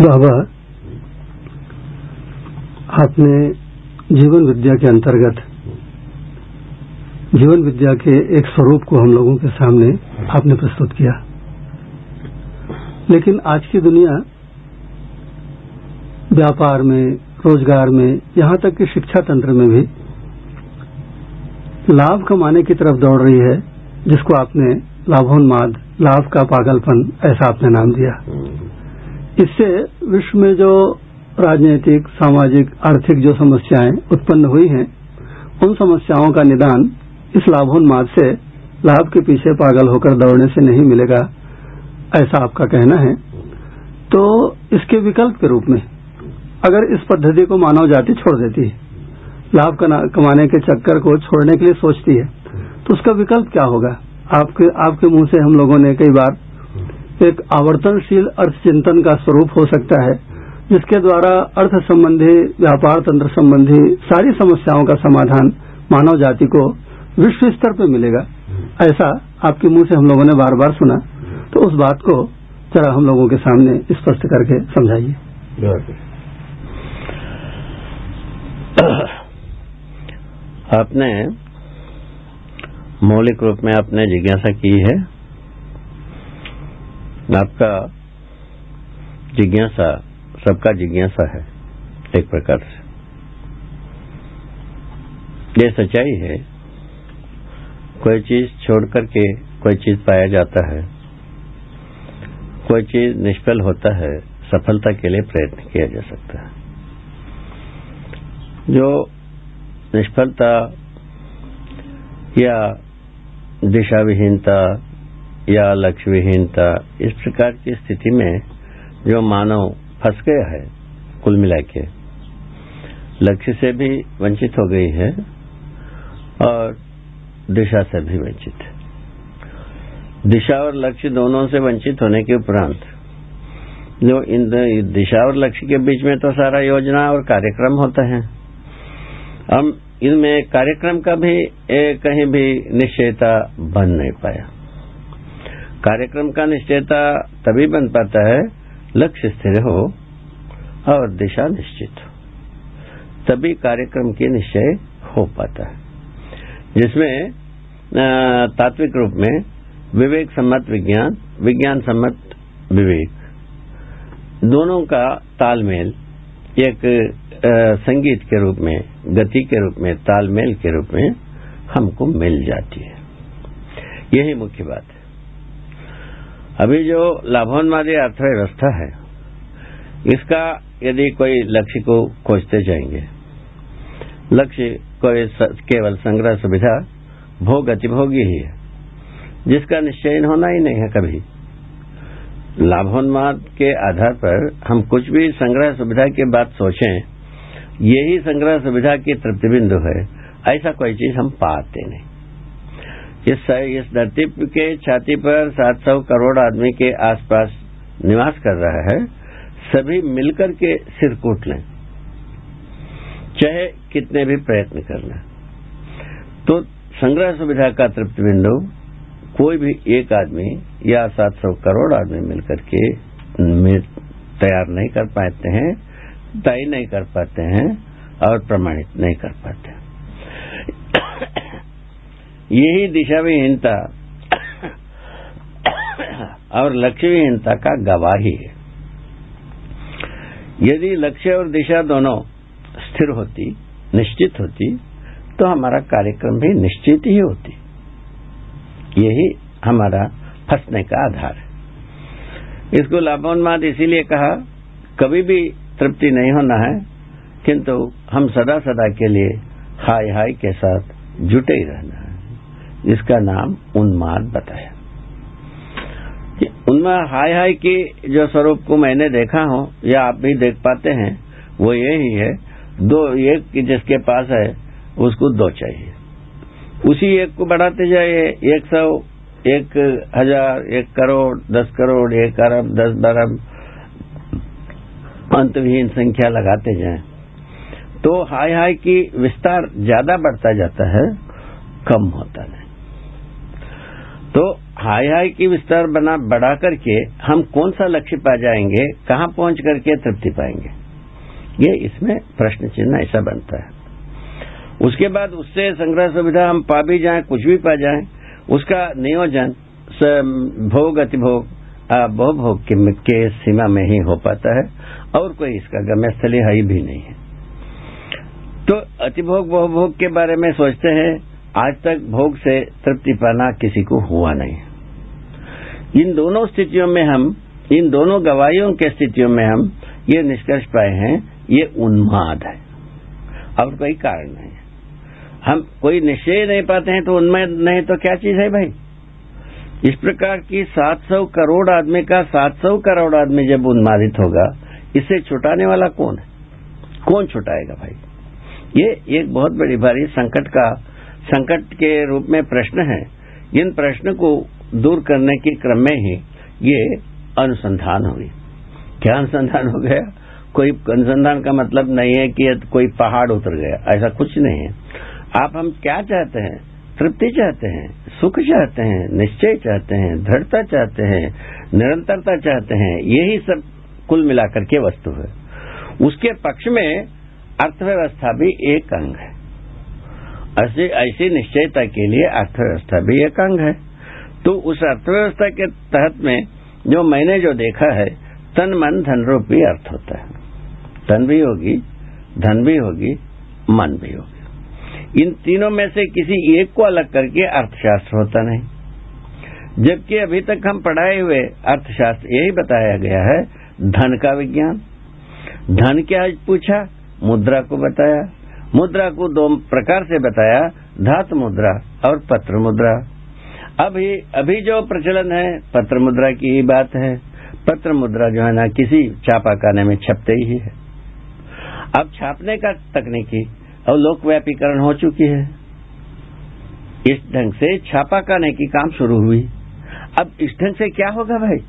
बाबा, आपने जीवन विद्या के अंतर्गत, जीवन विद्या के एक स्वरूप को हम लोगों के सामने आपने प्रस्तुत किया। लेकिन आज की दुनिया व्यापार में, रोज़गार में, यहाँ तक कि शिक्षा तंत्र में भी लाभ कमाने की तरफ़ दौड़ रही है, जिसको आपने लाभोन्माद, लाभ का पागलपन ऐसा आपने नाम दिया। इससे विश्व में जो राजनीतिक, सामाजिक, आर्थिक जो समस्याएँ उत्पन्न हुई हैं, उन समस्याओं का निदान इस लाभोन्माद से लाभ के पीछे पागल होकर दौड़ने से नहीं मिलेगा, ऐसा आपका कहना है। तो इसके विकल्प के रूप में अगर इस पद्धति को मानव जाति छोड़ देती है, लाभ कमाने के चक्कर को छोड़ने के लिए सोचती है तो उसका विकल्प क्या होगा? आपके आपके मुँह से हम लोगों ने कई बार एक आवर्तनशील अर्थ चिंतन का स्वरूप हो सकता है, जिसके द्वारा अर्थ संबंधी, व्यापार तंत्र संबंधी सारी समस्याओं का समाधान मानव जाति को विश्व स्तर पर मिलेगा। ऐसा आपके मुँह से हम लोगों ने बार बार सुना। तो उस बात को जरा हम लोगों के सामने स्पष्ट करके समझाइए। आपने मौलिक रूप में आपने जिज्ञासा की है। आपका जिज्ञासा, सबका जिज्ञासा है एक प्रकार से। ये सच्चाई है, कोई चीज़ छोड़ करके कोई चीज़ पाया जाता है, कोई चीज़ निष्फल होता है, सफलता के लिए प्रयत्न किया जा सकता है। जो निष्फलता या दिशा विहीनता या लक्ष्य इस प्रकार की स्थिति में जो मानव फंस गया है, कुल मिला के, लक्ष्य से भी वंचित हो गई है और दिशा से भी वंचित है। दिशा और लक्ष्य दोनों से वंचित होने के उपरांत, जो इन दिशा और लक्ष्य के बीच में तो सारा योजना और कार्यक्रम होता है। हम इनमें कार्यक्रम का भी कहीं भी निश्चयता बन नहीं पाया। कार्यक्रम का निश्चयता तभी बन पाता है, लक्ष्य स्थिर हो और दिशा निश्चित हो। तभी कार्यक्रम की निश्चय हो पाता है। जिसमें तात्विक रूप में विवेक सम्मत विज्ञान विज्ञान सम्मत विवेक, दोनों का तालमेल एक संगीत के रूप में, गति के रूप में, तालमेल के रूप में हमको मिल जाती है। यही मुख्य बात। अभी जो लाभोन्मादी अर्थव्यवस्था है, इसका यदि कोई लक्ष्य को खोजते जाएँगे, लक्ष्य कोई केवल संग्रह सुविधा भोग अतिभोगी ही है, जिसका निश्चय होना ही नहीं है कभी। लाभोन्माद के आधार पर हम कुछ भी संग्रह सुविधा की बात सोचें, यही संग्रह सुविधा की तृप्ति बिंदु है, ऐसा कोई चीज़ हम पाते नहीं। इस इस धरती के छाती पर 700 करोड़ आदमी के आसपास निवास कर रहा है, सभी मिलकर के सिर कूट लें। चाहे कितने भी प्रयत्न कर लें। तो संग्रह सुविधा का तृप्त बिंदु कोई भी एक आदमी या 700 करोड़ आदमी मिलकर के तैयार नहीं कर पाते हैं, तय नहीं कर पाते हैं और प्रमाणित नहीं कर पाते यही दिशा विहीनता और लक्ष्य विहीनता का गवाही है। यदि लक्ष्य और दिशा दोनों स्थिर होती, निश्चित होती तो हमारा कार्यक्रम भी निश्चित ही होती। यही हमारा फंसने का आधार है। इसको लाभोन्माद इसीलिए कहा, कभी भी तृप्ति नहीं होना है, किंतु हम सदा सदा के लिए हाय हाय के साथ जुटे ही रहना है जिसका नाम उन्माद बताया। उनमें हाय हाय के जो स्वरूप को मैंने देखा हूँ, या आप भी देख पाते हैं, वो यही है दो एक जिसके पास है, उसको दो चाहिए। उसी एक को बढ़ाते जाइए, एक सौ, एक हज़ार, एक करोड़, दस करोड़, एक अरब, दस बरब, अंतविहीन संख्या लगाते जाए। तो हाय हाय की विस्तार ज़्यादा बढ़ता जाता है, कम होता नहीं तो हाई हाई की विस्तार बना बढ़ा करके हम कौन सा लक्ष्य पा जाएँगे, कहाँ पहुँच करके तृप्ति पाएँगे? ये इसमें प्रश्न चिन्ह ऐसा बनता है। उसके बाद उससे संग्रह सुविधा हम पा भी जाएँ, कुछ भी पा जाएँ, उसका नियोजन भोग, अतिभोग बहुभोग के सीमा में ही हो पाता है, और कोई इसका गम्यस्थली है भी नहीं है। तो अतिभोग, बहुभोग के बारे में सोचते हैं आज तक भोग से तृप्ति पाना किसी को हुआ नहीं। इन दोनों स्थितियों में हम, इन दोनों गवाहियों के स्थितियों में हम ये निष्कर्ष पाए हैं, ये उन्माद है। और कोई कारण नहीं। हम कोई निश्चय नहीं पाते हैं तो उन्माद नहीं तो क्या चीज़ है भाई? इस प्रकार की 700 करोड़ आदमी का 700 करोड़ आदमी जब उन्मादित होगा, इसे छुटाने वाला कौन है? कौन छुटाएगा भाई? ये एक बहुत बड़ी भारी संकट का संकट के रूप में प्रश्न है। इन प्रश्न को दूर करने के क्रम में ही ये अनुसंधान हुई क्या अनुसंधान हो गया? कोई अनुसंधान का मतलब नहीं है कि कोई पहाड़ उतर गया। ऐसा कुछ नहीं है। आप हम क्या चाहते हैं? तृप्ति चाहते हैं? सुख चाहते हैं? निश्चय चाहते हैं? दृढ़ता चाहते हैं? निरंतरता चाहते हैं? यही सब कुल मिलाकर के वस्तु है। उसके पक्ष में अर्थव्यवस्था भी एक अंग है। ऐसी ऐसी निश्चयता के लिए अर्थव्यवस्था भी एक अंग है। तो उस अर्थव्यवस्था के तहत में जो मैंने जो देखा है, तन, मन, धन, रूपी अर्थ होता है। तन भी होगी, धन भी होगी, मन भी होगी। इन तीनों में से किसी एक को अलग करके अर्थशास्त्र होता नहीं। जबकि अभी तक हम पढ़ाए हुए अर्थशास्त्र यही बताया गया है, धन का विज्ञान। धन क्या पूछा? मुद्रा को बताया। मुद्रा को दो प्रकार से बताया, धातु मुद्रा और पत्र मुद्रा। अभी अभी जो प्रचलन है, पत्र मुद्रा की ही बात है। पत्र मुद्रा जो है ना, किसी छापाखाने में छपते ही है। अब छापने का तकनीकी और लोकव्यापीकरण हो चुकी है। इस ढंग से छापाखाने की काम शुरू हुई। अब इस ढंग से क्या होगा भाई?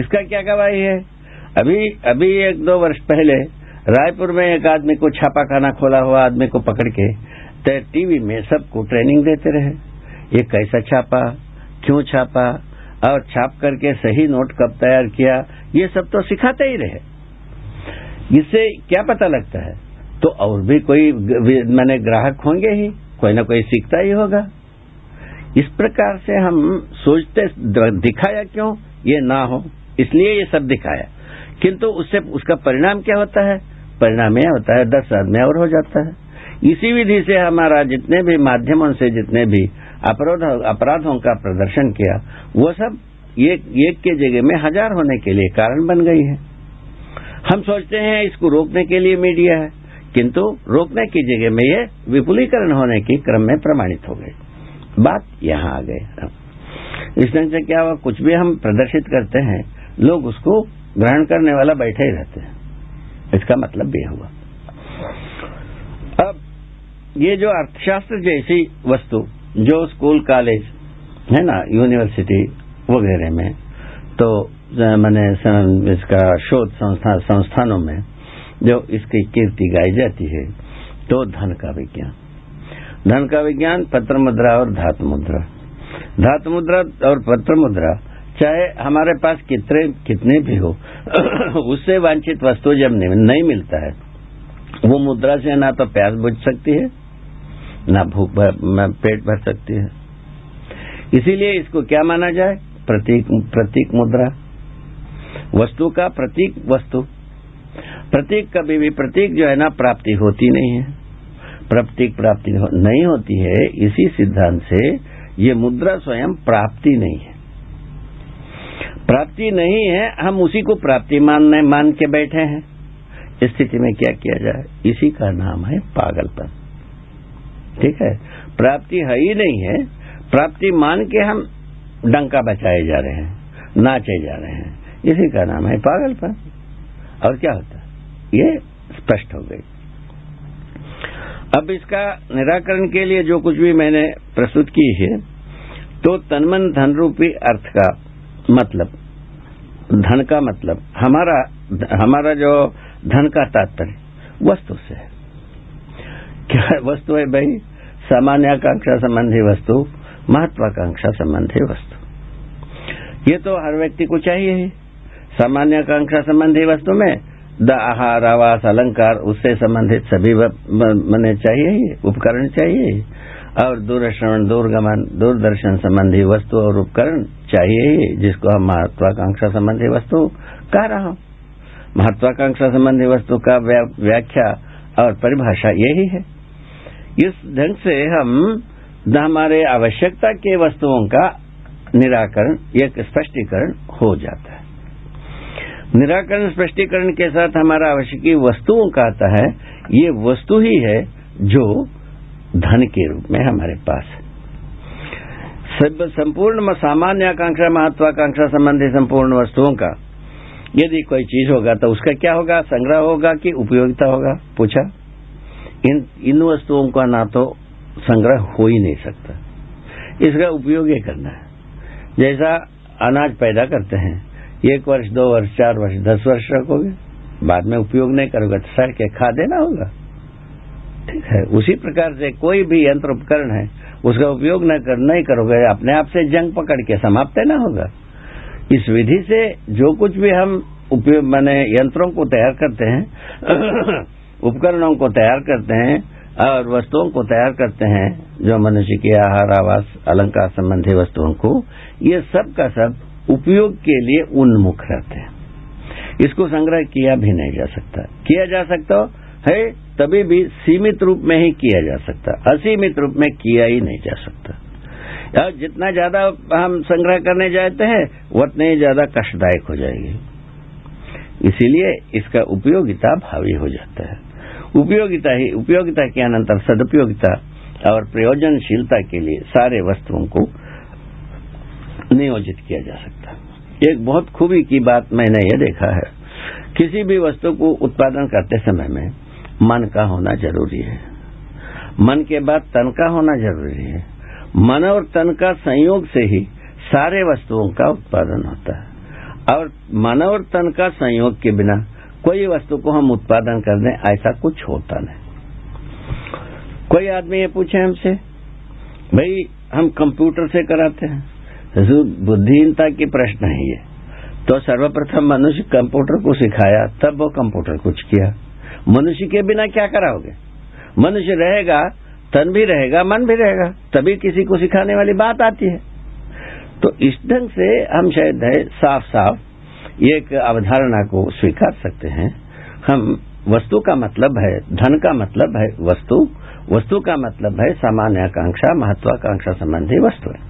इसका क्या गवाही है? अभी अभी एक दो वर्ष पहले रायपुर में एक आदमी को छापा खाना खोला हुआ आदमी को पकड़ के तो टीवी में सबको ट्रेनिंग देते रहे। ये कैसा छापा? क्यों छापा? और छाप करके सही नोट कब तैयार किया? ये सब तो सिखाते ही रहे। इससे क्या पता लगता है? तो और भी कोई मैंने ग्राहक होंगे ही, कोई ना कोई सीखता ही होगा। इस प्रकार से हम सोचते दिखाया क्यों? ये ना हो, इसलिए ये सब दिखाया। किंतु उससे, उसका परिणाम क्या होता है? परिणाम यह होता है, दस आदमी और हो जाता है। इसी विधि से हमारा जितने भी माध्यमों से जितने भी अपराध, अपराधों का प्रदर्शन किया, वो सब एक एक के जगह में हज़ार होने के लिए कारण बन गई है। हम सोचते हैं इसको रोकने के लिए मीडिया है, किंतु रोकने की जगह में ये विपुलीकरण होने के क्रम में प्रमाणित हो गई बात यहाँ आ गई। इस ढंग से क्या हुआ? कुछ भी हम प्रदर्शित करते हैं, लोग उसको ग्रहण करने वाला बैठे ही रहते हैं। इसका मतलब भी हुआ। अब ये जो अर्थशास्त्र जैसी वस्तु, जो स्कूल, कॉलेज, है ना, यूनिवर्सिटी वगैरह में तो मैंने इसका शोध संस्था, संस्थानों में जो इसकी कीर्ति गाई जाती है तो धन का विज्ञान। धन का विज्ञान पत्र मुद्रा और धातु मुद्रा। धातु मुद्रा और पत्र मुद्रा चाहे हमारे पास कितने कितने भी हो, उससे वांछित वस्तु जब नहीं मिलता है, वो मुद्रा से ना तो प्यास बुझ सकती है, ना भूख पेट भर सकती है। इसीलिए इसको क्या माना जाए? प्रतीक प्रतीक मुद्रा। वस्तु का प्रतीक वस्तु। प्रतीक कभी भी प्रतीक जो है ना, प्राप्ति होती नहीं है। प्रतीक प्राप्ति नहीं होती है, इसी सिद्धांत से ये मुद्रा स्वयं प्राप्ति नहीं है। प्राप्ति नहीं है, हम उसी को प्राप्ति मानने, मान के बैठे हैं। स्थिति में क्या किया जाए? इसी का नाम है पागलपन। ठीक है? प्राप्ति है ही नहीं है। प्राप्ति मान के हम डंका बचाए जा रहे हैं, नाचे जा रहे हैं। इसी का नाम है पागलपन। और क्या होता है? ये स्पष्ट हो गई। अब इसका निराकरण के लिए जो कुछ भी मैंने प्रस्तुत की है तो तनमन धन रूपी अर्थ का मतलब धन का मतलब हमारा हमारा जो धन का तात्पर्य, वस्तु से है। क्या वस्तु है भाई? सामान्य आकांक्षा संबंधी वस्तु, महत्वाकांक्षा संबंधी वस्तु। ये तो हर व्यक्ति को चाहिए ही। सामान्य आकांक्षा संबंधी वस्तु में, द आहार, आवास, अलंकार, उससे संबंधित सभी मने चाहिए ही, उपकरण चाहिए ही। और दूरश्रवण, दूरगमन, दूरदर्शन संबंधी वस्तु और उपकरण चाहिए ही, जिसको हम महत्वाकांक्षा संबंधी वस्तु कह रहा हूँ। महत्वाकांक्षा संबंधी वस्तु का व्याख्या और परिभाषा यही है। इस ढंग से हम हमारे आवश्यकता के वस्तुओं का निराकरण, एक स्पष्टीकरण हो जाता है। निराकरण, स्पष्टीकरण के साथ हमारा आवश्यक वस्तुओं का आता है, ये वस्तु ही है जो धन के रूप में हमारे पास है। संपूर्ण सामान्य आकांक्षा, महत्वाकांक्षा संबंधी संपूर्ण वस्तुओं का, यदि कोई चीज़ होगा तो उसका क्या होगा? संग्रह होगा कि उपयोगिता होगा? पूछा। इन इन वस्तुओं का ना तो संग्रह हो ही नहीं सकता। इसका उपयोग ही करना है। जैसा अनाज पैदा करते हैं, एक वर्ष, दो वर्ष, चार वर्ष, दस वर्ष रखोगे, बाद में उपयोग नहीं करोगे तो सड़ के खा देना होगा। है। उसी प्रकार से कोई भी यंत्र उपकरण है उसका उपयोग न कर, नहीं करोगे अपने आप से जंग पकड़ के समाप्त ना होगा। इस विधि से जो कुछ भी हम उपयोग मैंने यंत्रों को तैयार करते हैं उपकरणों को तैयार करते हैं और वस्तुओं को तैयार करते हैं जो मनुष्य के आहार आवास अलंकार संबंधी वस्तुओं को ये सब का सब उपयोग के लिए उन्मुख रहते हैं। इसको संग्रह किया भी नहीं जा सकता। किया जा सकता है, तभी भी सीमित रूप में ही किया जा सकता। असीमित रूप में किया ही नहीं जा सकता। और जितना ज़्यादा हम संग्रह करने जाते हैं उतने ही ज़्यादा कष्टदायक हो जाएगी। इसीलिए इसका उपयोगिता भावी हो जाता है। उपयोगिता ही, उपयोगिता के अनंतर सदुपयोगिता और प्रयोजनशीलता के लिए सारे वस्तुओं को नियोजित किया जा सकता एक बहुत खूबी की बात मैंने ये देखा है। किसी भी वस्तु को उत्पादन करते समय में मन का होना ज़रूरी है। मन के बाद तन का होना ज़रूरी है। मन और तन का संयोग से ही सारे वस्तुओं का उत्पादन होता है। और मन और तन का संयोग के बिना कोई वस्तु को हम उत्पादन कर दें ऐसा कुछ होता नहीं। कोई आदमी ये पूछे हमसे, भाई, हम कंप्यूटर से कराते हैं? बुद्धिहीनता की प्रश्न है ये। तो सर्वप्रथम मनुष्य कंप्यूटर को सिखाया, तब वो कंप्यूटर कुछ किया। मनुष्य के बिना क्या कराओगे? मनुष्य रहेगा, तन भी रहेगा, मन भी रहेगा, तभी किसी को सिखाने वाली बात आती है। तो इस ढंग से हम शायद है साफ़ साफ़ एक अवधारणा को स्वीकार सकते हैं। हम वस्तु का मतलब है, धन का मतलब है वस्तु वस्तु का मतलब है सामान्य आकांक्षा महत्वाकांक्षा संबंधी वस्तुएँ।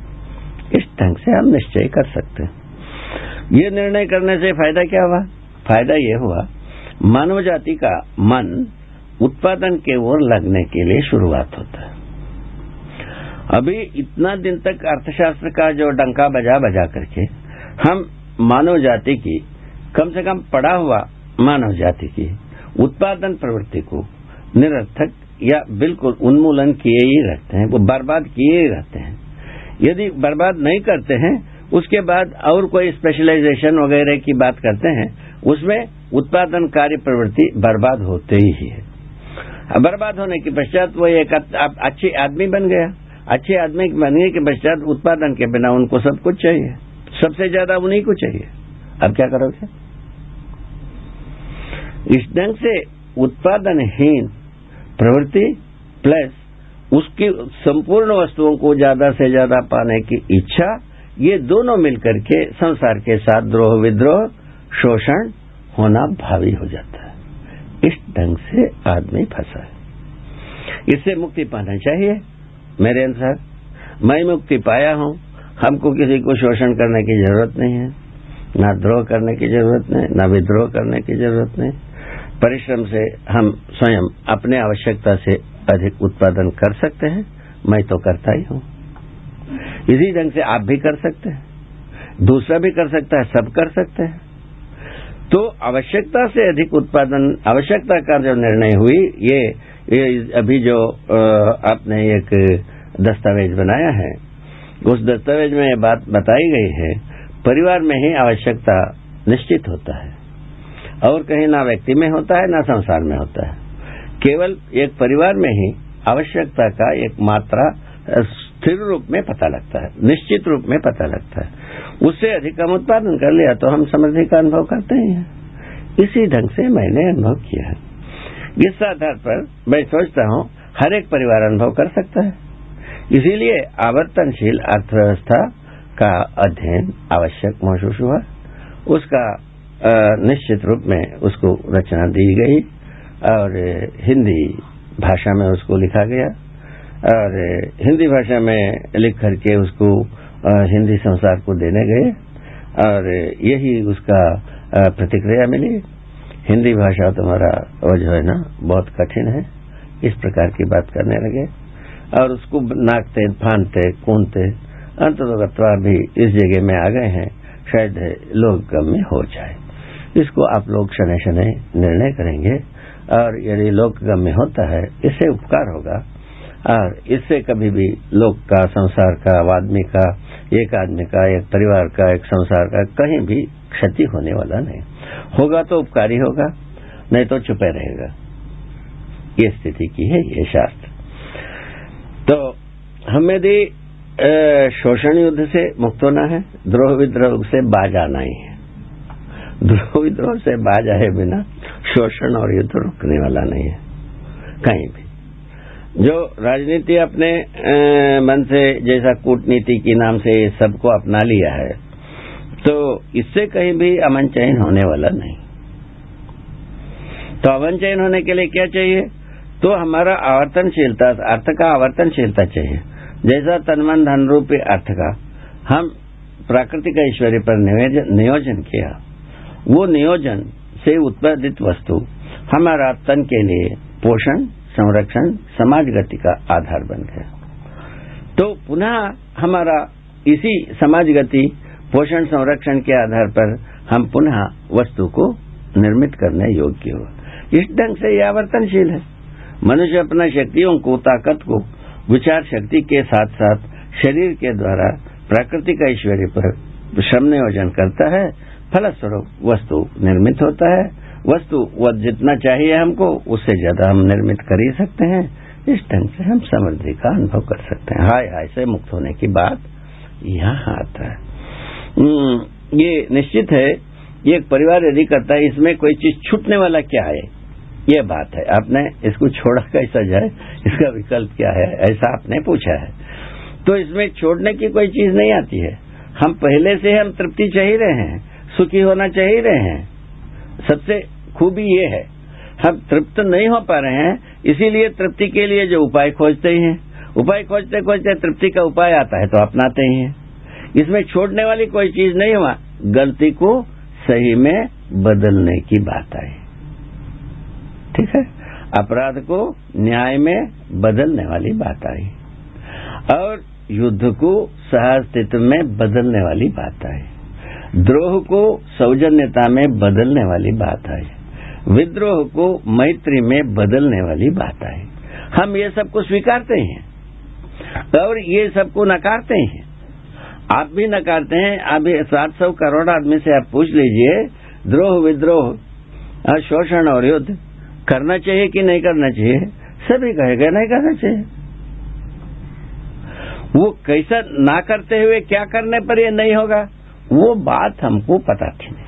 इस ढंग से हम निश्चय कर सकते हैं। ये निर्णय करने से फ़ायदा क्या हुआ? फ़ायदा ये हुआ मानव जाति का मन उत्पादन के ओर लगने के लिए शुरुआत होता है। अभी इतना दिन तक अर्थशास्त्र का जो डंका बजा बजा करके हम मानव जाति की, कम से कम पड़ा हुआ मानव जाति की उत्पादन प्रवृत्ति को निरर्थक या बिल्कुल उन्मूलन किए ही रहते हैं, वो बर्बाद किए ही रहते हैं। यदि बर्बाद नहीं करते हैं, उसके बाद और कोई स्पेशलाइजेशन वगैरह की बात करते हैं, उसमें उत्पादन कार्य प्रवृत्ति बर्बाद होते ही है। बर्बाद होने के पश्चात वो एक अच्छे आदमी बन गया। अच्छे आदमी बनने के पश्चात उत्पादन के बिना उनको सब कुछ चाहिए। सबसे ज़्यादा उन्हीं को चाहिए। अब क्या करोगे? इस ढंग से उत्पादनहीन प्रवृत्ति प्लस उसकी संपूर्ण वस्तुओं को ज़्यादा से ज़्यादा पाने की इच्छा, ये दोनों मिलकर के संसार के साथ द्रोह विद्रोह, शोषण होना भावी हो जाता है। इस ढंग से आदमी फंसा है। इससे मुक्ति पाना चाहिए। मेरे अनुसार, मैं मुक्ति पाया हूँ। हमको किसी को शोषण करने की ज़रूरत नहीं है। ना द्रोह करने की ज़रूरत नहीं, ना विद्रोह करने की ज़रूरत नहीं। परिश्रम से हम स्वयं अपने आवश्यकता से अधिक उत्पादन कर सकते हैं। मैं तो करता ही हूँ। इसी ढंग से आप भी कर सकते हैं। दूसरा भी कर सकता है, सब कर सकते हैं। तो आवश्यकता से अधिक उत्पादन आवश्यकता का जो निर्णय हुई ये, ये अभी जो आपने एक दस्तावेज़ बनाया है उस दस्तावेज़ में ये बात बताई गई है परिवार में ही आवश्यकता निश्चित होता है। और कहीं ना व्यक्ति में होता है ना संसार में होता है। केवल एक परिवार में ही आवश्यकता का एक मात्रा स्थिर रूप में पता लगता है, निश्चित रूप में पता लगता है। उससे अधिक हम उत्पादन कर लिया तो हम समृद्धि का अनुभव करते ही हैं। इसी ढंग से मैंने अनुभव किया है। इस आधार पर मैं सोचता हूँ, हर एक परिवार अनुभव कर सकता है। इसीलिए आवर्तनशील अर्थव्यवस्था का अध्ययन आवश्यक महसूस हुआ। उसका निश्चित रूप में उसको रचना दी गई और हिंदी भाषा में उसको लिखा गया। और हिंदी भाषा में लिख करके उसको हिंदी संसार को देने गए। और यही उसका प्रतिक्रिया मिली। हिंदी भाषा तुम्हारा वो जो है ना, बहुत कठिन है। इस प्रकार की बात करने लगे। और उसको नाकते, फानते कूदते अंततोगत्वा भी इस जगह में आ गए हैं। शायद लोग गम्य हो जाए। इसको आप लोग शनि शनि निर्णय करेंगे। और यदि लोक गम्य होता है, इससे उपकार होगा। और इससे कभी भी लोक का, संसार का, आदमी का, एक आदमी का, एक परिवार का, एक संसार का कहीं भी क्षति होने वाला नहीं। होगा तो उपकारी होगा, नहीं तो छुपे रहेगा। ये स्थिति की है, ये शास्त्र। तो हमें यदि शोषण युद्ध से मुक्त होना है, द्रोह विद्रोह से बाज आना ही है। द्रोह विद्रोह से बाज आए बिना शोषण और युद्ध रुकने वाला नहीं है। कहीं भी। जो राजनीति अपने मन से, जैसा कूटनीति के नाम से सबको अपना लिया है तो इससे कहीं भी अमन चयन होने वाला नहीं। तो अमन चयन होने के लिए क्या चाहिए? तो हमारा आवर्तनशीलता, अर्थ का आवर्तनशीलता चाहिए। जैसा तनमन धन रूपी अर्थ का, हम प्राकृतिक ऐश्वर्य पर नियोजन किया। वो नियोजन से उत्पादित वस्तु हमारा तन के लिए पोषण संरक्षण, समाज गति का आधार बन गया। तो पुनः हमारा इसी समाज गति, पोषण संरक्षण के आधार पर हम पुनः वस्तु को निर्मित करने योग्य हो इस ढंग से यह आवर्तनशील है। मनुष्य अपना शक्तियों को, ताकत को, विचार शक्ति के साथ साथ शरीर के द्वारा प्राकृतिक ऐश्वर्य पर श्रम नियोजन करता है। फलस्वरूप वस्तु निर्मित होता है। वस्तु वह जितना चाहिए हमको उससे ज़्यादा हम निर्मित कर ही सकते हैं। इस ढंग से हम समृद्धि का अनुभव कर सकते हैं। हाय हाय से मुक्त होने की बात यहाँ आता है। हम्म, ये निश्चित है ये एक परिवार यदि करता है इसमें कोई चीज़ छूटने वाला क्या है? ये बात है। आपने इसको छोड़ा कैसा जाए इसका विकल्प क्या है? ऐसा आपने पूछा है। तो इसमें छोड़ने की कोई चीज़ नहीं आती है। हम पहले से हम तृप्ति चाह रहे हैं सुखी होना चाह रहे हैं। सबसे खूबी ये है। हम तृप्त नहीं हो पा रहे हैं, इसीलिए तृप्ति के लिए जो उपाय खोजते ही उपाय खोजते खोजते तृप्ति का उपाय आता है तो अपनाते ही हैं। इसमें छोड़ने वाली कोई चीज़ नहीं हुआ, गलती को सही में बदलने की बात आई। ठीक है? अपराध को न्याय में बदलने वाली बात आई। और युद्ध को सहस्तित्व में बदलने वाली बात आई। द्रोह को सौजन्यता में बदलने वाली बात आई। विद्रोह को मैत्री में बदलने वाली बात आई हम ये सबको स्वीकारते हैं और ये सबको नकारते हैं। आप भी नकारते हैं। अभी सात सौ करोड़ आदमी से आप पूछ लीजिए, द्रोह, विद्रोह, शोषण और युद्ध करना चाहिए कि नहीं करना चाहिए? सभी कहेगा नहीं करना चाहिए। वो कैसा ना करते हुए क्या करने पर ये नहीं होगा? वो बात हमको पता थी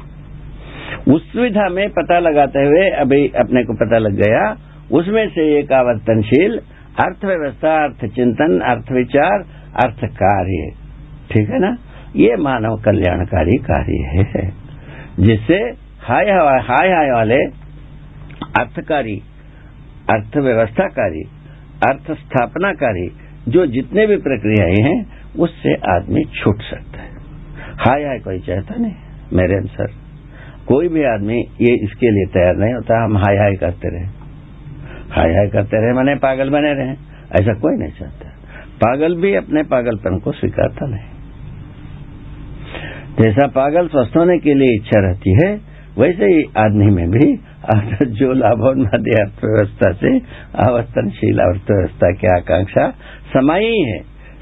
उस सुविधा में पता लगाते हुए अभी अपने को पता लग गया, उसमें से एक आवर्तनशील अर्थव्यवस्था अर्थ चिंतन अर्थ विचार अर्थ कार्य ठीक है ना? ये मानव कल्याणकारी कार्य है, जिससे हाय हाय हाय वाले अर्थकारी, अर्थव्यवस्थाकारी अर्थ स्थापनाकारी जो जितने भी प्रक्रियाएँ हैं, उससे आदमी छूट सकता है। हाय हाय कोई चाहता नहीं, मेरे अनुसार। कोई भी आदमी ये इसके लिए तैयार नहीं होता, हम हाय हाय करते रहे। हाय हाय करते रहे मैंने पागल बने रहे। ऐसा कोई नहीं चाहता। पागल भी अपने पागलपन को स्वीकारता नहीं। जैसा पागल स्वस्थ होने के लिए इच्छा रहती है, वैसे ही आदमी में भी जो लाभोन्मादी अर्थव्यवस्था से आवर्तनशील अर्थव्यवस्था की आकांक्षा समाई है,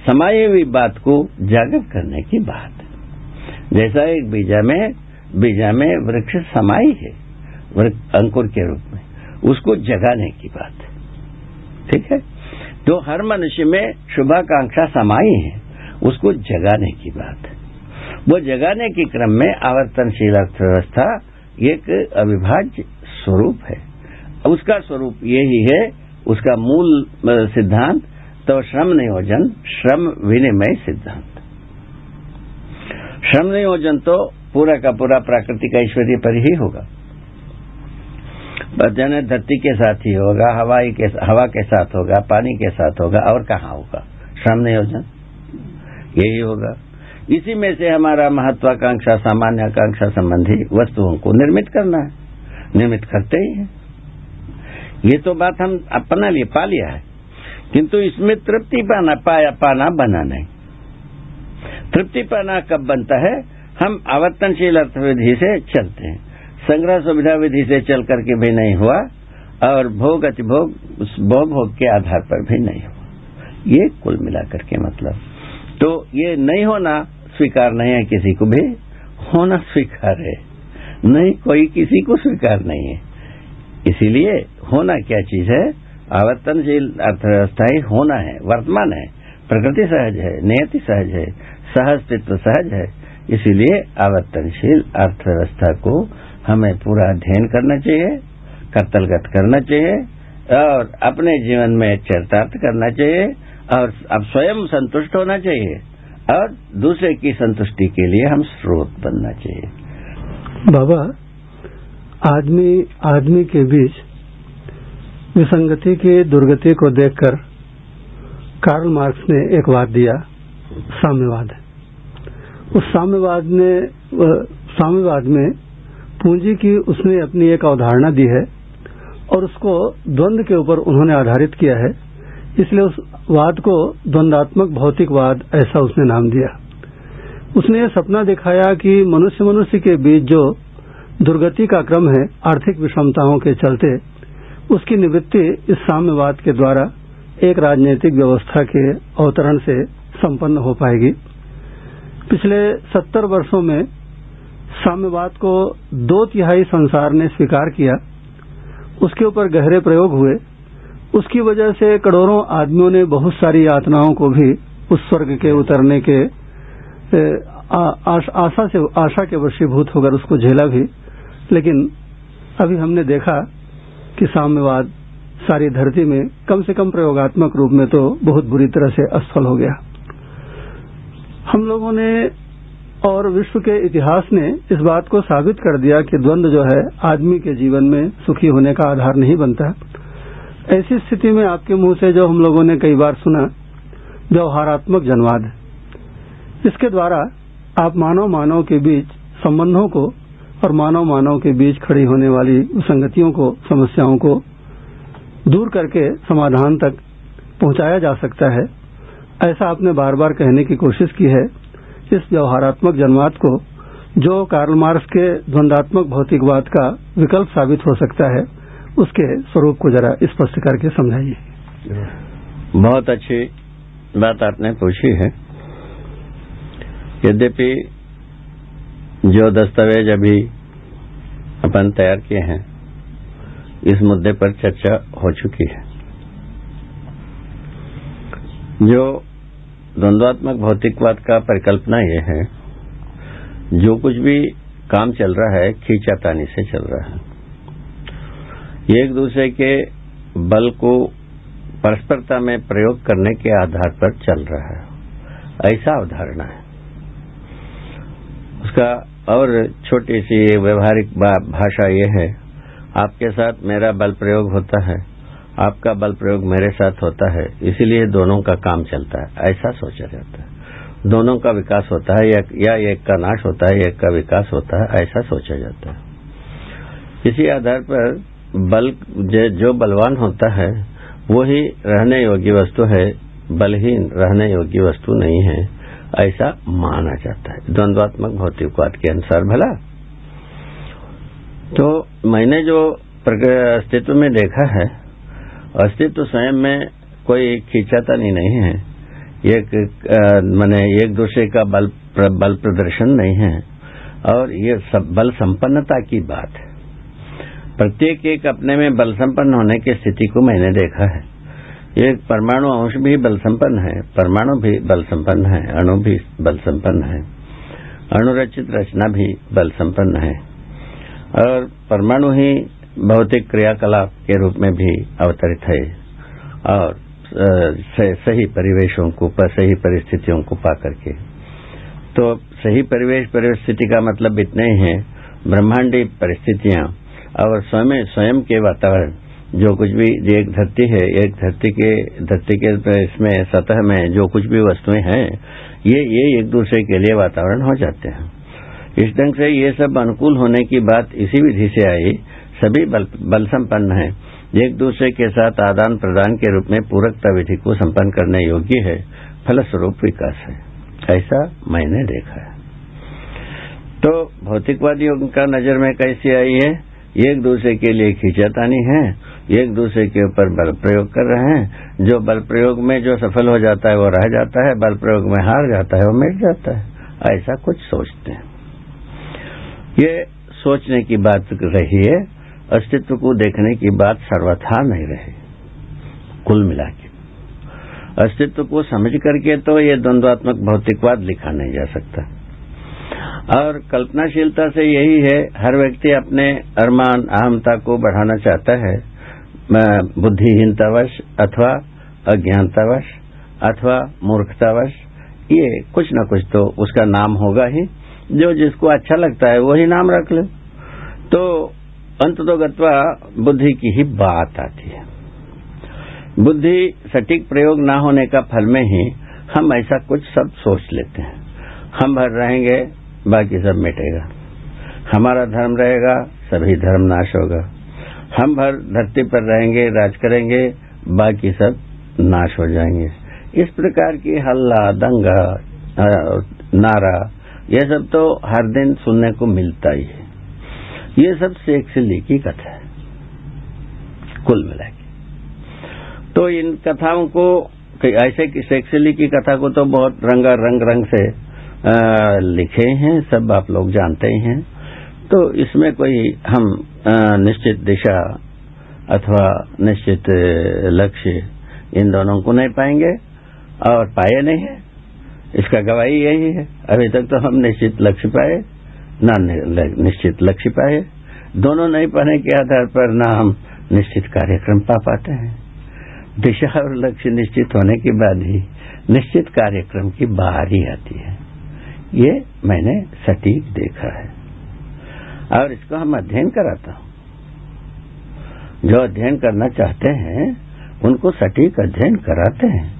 समाई हुई बात को जागृत करने की बात। जैसा एक बीजा में बीजा में वृक्ष समाई है अंकुर के रूप में। उसको जगाने की बात ठीक है? तो हर मनुष्य में शुभाकांक्षा समाई है, उसको जगाने की बात है। वो जगाने के क्रम में आवर्तनशील अर्थव्यवस्था एक अविभाज्य स्वरूप है। उसका स्वरूप यही है, उसका मूल सिद्धांत तो श्रम नियोजन, श्रम विनिमय सिद्धांत। श्रम नियोजन तो पूरा का पूरा प्राकृतिक ऐश्वर्य पर ही होगा। जन धरती के साथ ही होगा, हवाई के हवा के साथ होगा, पानी के साथ होगा, और कहाँ होगा? श्रम नियोजन यही होगा। इसी में से हमारा महत्वाकांक्षा सामान्य आकांक्षा संबंधी वस्तुओं को निर्मित करना है। निर्मित करते ही है। ये तो बात हम अपना लिए पा लिया है। किंतु इसमें तृप्ति पाना, पाया, पाना बना नहीं। तृप्ति पाना कब बनता है? हम आवर्तनशील अर्थविधि से चलते हैं। संग्रह सुविधा विधि से चल करके भी नहीं हुआ और भोग अतिभोग, उस भोग भोग के आधार पर भी नहीं हुआ। ये कुल मिलाकर के मतलब। तो ये नहीं होना स्वीकार नहीं है किसी को भी, होना स्वीकार है। नहीं, कोई किसी को स्वीकार नहीं है। इसीलिए होना क्या चीज़ है? आवर्तनशील अर्थव्यवस्था ही होना है, वर्तमान है। प्रकृति सहज है, नियति सहज है सहस्तित्व सहज है। इसीलिए आवर्तनशील अर्थव्यवस्था को हमें पूरा अध्ययन करना चाहिए, कर्तलगत करना चाहिए, और अपने जीवन में चरितार्थ करना चाहिए, और अब स्वयं संतुष्ट होना चाहिए, और दूसरे की संतुष्टि के लिए हम स्रोत बनना चाहिए। बाबा, आदमी आदमी के बीच विसंगति की दुर्गति को देखकर कार्ल मार्क्स ने एक वाद दिया, साम्यवाद। उस साम्यवाद ने साम्यवाद में पूंजी की उसने अपनी एक अवधारणा दी है और उसको द्वंद के ऊपर उन्होंने आधारित किया है। इसलिए उस वाद को द्वंदात्मक भौतिकवाद ऐसा उसने नाम दिया। उसने यह सपना दिखाया कि मनुष्य मनुष्य के बीच जो दुर्गति का क्रम है, आर्थिक विषमताओं के चलते, उसकी निवृत्ति इस साम्यवाद के द्वारा एक राजनीतिक व्यवस्था के अवतरण से संपन्न हो पाएगी। पिछले सत्तर वर्षों में साम्यवाद को दो तिहाई संसार ने स्वीकार किया। उसके ऊपर गहरे प्रयोग हुए। उसकी वजह से करोड़ों आदमियों ने बहुत सारी यातनाओं को भी उस स्वर्ग के उतरने के आशा से, आशा के वशीभूत होकर उसको झेला भी। लेकिन अभी हमने देखा कि साम्यवाद सारी धरती में कम से कम प्रयोगात्मक रूप में तो बहुत बुरी तरह से असफल हो गया। हम लोगों ने और विश्व के इतिहास ने इस बात को साबित कर दिया कि द्वंद्व जो है आदमी के जीवन में सुखी होने का आधार नहीं बनता। ऐसी स्थिति में आपके मुँह से जो हम लोगों ने कई बार सुना, व्यवहारात्मक जनवाद। इसके द्वारा आप मानव मानव के बीच संबंधों को और मानव मानव के बीच खड़ी होने वाली विसंगतियों को, समस्याओं को दूर करके समाधान तक पहुँचाया जा सकता है। ऐसा आपने बार बार कहने की कोशिश की है, इस व्यवहारात्मक जनवाद को, जो कार्ल मार्क्स के द्वंदात्मक भौतिकवाद का विकल्प साबित हो सकता है, उसके स्वरूप को जरा स्पष्ट करके समझाइए। बहुत अच्छी बात आपने पूछी है। यद्यपि जो दस्तावेज़ अभी अपन तैयार किए हैं, इस मुद्दे पर चर्चा हो चुकी है। जो द्वंद्वात्मक भौतिकवाद का परिकल्पना यह है, जो कुछ भी काम चल रहा है, खींचातानी से चल रहा है। एक दूसरे के बल को परस्परता में प्रयोग करने के आधार पर चल रहा है। ऐसा अवधारणा है। उसका और छोटी सी व्यवहारिक भाषा यह है, आपके साथ मेरा बल प्रयोग होता है। आपका बल प्रयोग मेरे साथ होता है, इसीलिए दोनों का काम चलता है। ऐसा सोचा जाता है। दोनों का विकास होता है, या एक का नाश होता है, एक का विकास होता है, ऐसा सोचा जाता है। इसी आधार पर बल जो बलवान होता है वो ही रहने योग्य वस्तु है, बलहीन रहने योग्य वस्तु नहीं है, ऐसा माना जाता है। द्वंद्वात्मक भौतिकवाद के अनुसार, भला? तो मैंने जो अस्तित्व में देखा है अस्तित्व तो स्वयं में कोई खींचातानी नहीं है। एक मैंने एक दूसरे का बल प्र, बल प्रदर्शन नहीं है। और ये सब बल संपन्नता की बात है। प्रत्येक एक अपने में बल संपन्न होने की स्थिति को मैंने देखा है। एक परमाणु अंश भी बल संपन्न है परमाणु भी बल संपन्न है अणु भी बल संपन्न है अणुरचित रचना भी बल संपन्न है। और परमाणु ही भौतिक क्रियाकलाप के रूप में भी अवतरित है और सही परिवेशों को सही परिस्थितियों को पा करके। तो सही परिवेश, परिस्थिति का मतलब इतने ही है। ब्रह्मांडी परिस्थितियाँ और स्वयं स्वयं के वातावरण, जो कुछ भी एक धरती है, एक धरती के धरती के इसमें, सतह में जो कुछ भी वस्तुएँ हैं, ये ये एक दूसरे के लिए वातावरण हो जाते हैं। इस ढंग से ये सब अनुकूल होने की बात इसी विधि से आई सभी बल, संपन्न है। एक दूसरे के साथ आदान प्रदान के रूप में पूरकता विधि को संपन्न करने योग्य है। फलस्वरूप विकास है। ऐसा मैंने देखा है। तो भौतिकवादियों का नज़र में कैसी आई है? एक दूसरे के लिए खींचातानी है। एक दूसरे के ऊपर बल प्रयोग कर रहे हैं। जो बल प्रयोग में जो सफल हो जाता है वो रह जाता है। बल प्रयोग में हार जाता है वो मिट जाता है। ऐसा कुछ सोचते हैं। ये सोचने की बात रही है। अस्तित्व को देखने की बात सर्वथा नहीं रहे। कुल मिला के। अस्तित्व को समझ करके तो ये द्वंद्वात्मक भौतिकवाद लिखा नहीं जा सकता। और कल्पनाशीलता से यही है, हर व्यक्ति अपने अरमान, अहमता को बढ़ाना चाहता है बुद्धिहीनतावश अथवा अज्ञानतावश अथवा मूर्खतावश, ये कुछ न कुछ तो उसका नाम होगा ही। जो जिसको अच्छा लगता है, वही नाम रख ले। तो अंत तो गत्वा बुद्धि की ही बात आती है। बुद्धि सटीक प्रयोग न होने का फल में ही हम ऐसा कुछ सब सोच लेते हैं। हम भर रहेंगे, बाकी सब मिटेगा। हमारा धर्म रहेगा, सभी धर्म नाश होगा। हम भर धरती पर रहेंगे, राज करेंगे, बाकी सब नाश हो जाएँगे। इस प्रकार की हल्ला, दंगा नारा, यह सब तो हर दिन सुनने को मिलता ही है। ये सब सेक्सली की कथा है। कुल मिला के। तो इन कथाओं को ऐसे सेक्सली की कथा को तो बहुत रंगा रंग रंग से आ, लिखे हैं सब आप लोग जानते ही। हैं तो इसमें कोई हम आ, निश्चित दिशा अथवा निश्चित लक्ष्य इन दोनों को नहीं पाएँगे और पाए नहीं है। इसका गवाही यही है। अभी तक तो हम निश्चित लक्ष्य पाए। ना निश्चित लक्ष्य पाए। दोनों नहीं पाने के आधार पर ना हम निश्चित कार्यक्रम पा पाते हैं। दिशा और लक्ष्य निश्चित होने के बाद ही निश्चित कार्यक्रम की बाहरी आती है। ये मैंने सटीक देखा है। और इसको हम अध्ययन कराता हूँ। जो अध्ययन करना चाहते हैं, उनको सटीक अध्ययन कराते हैं।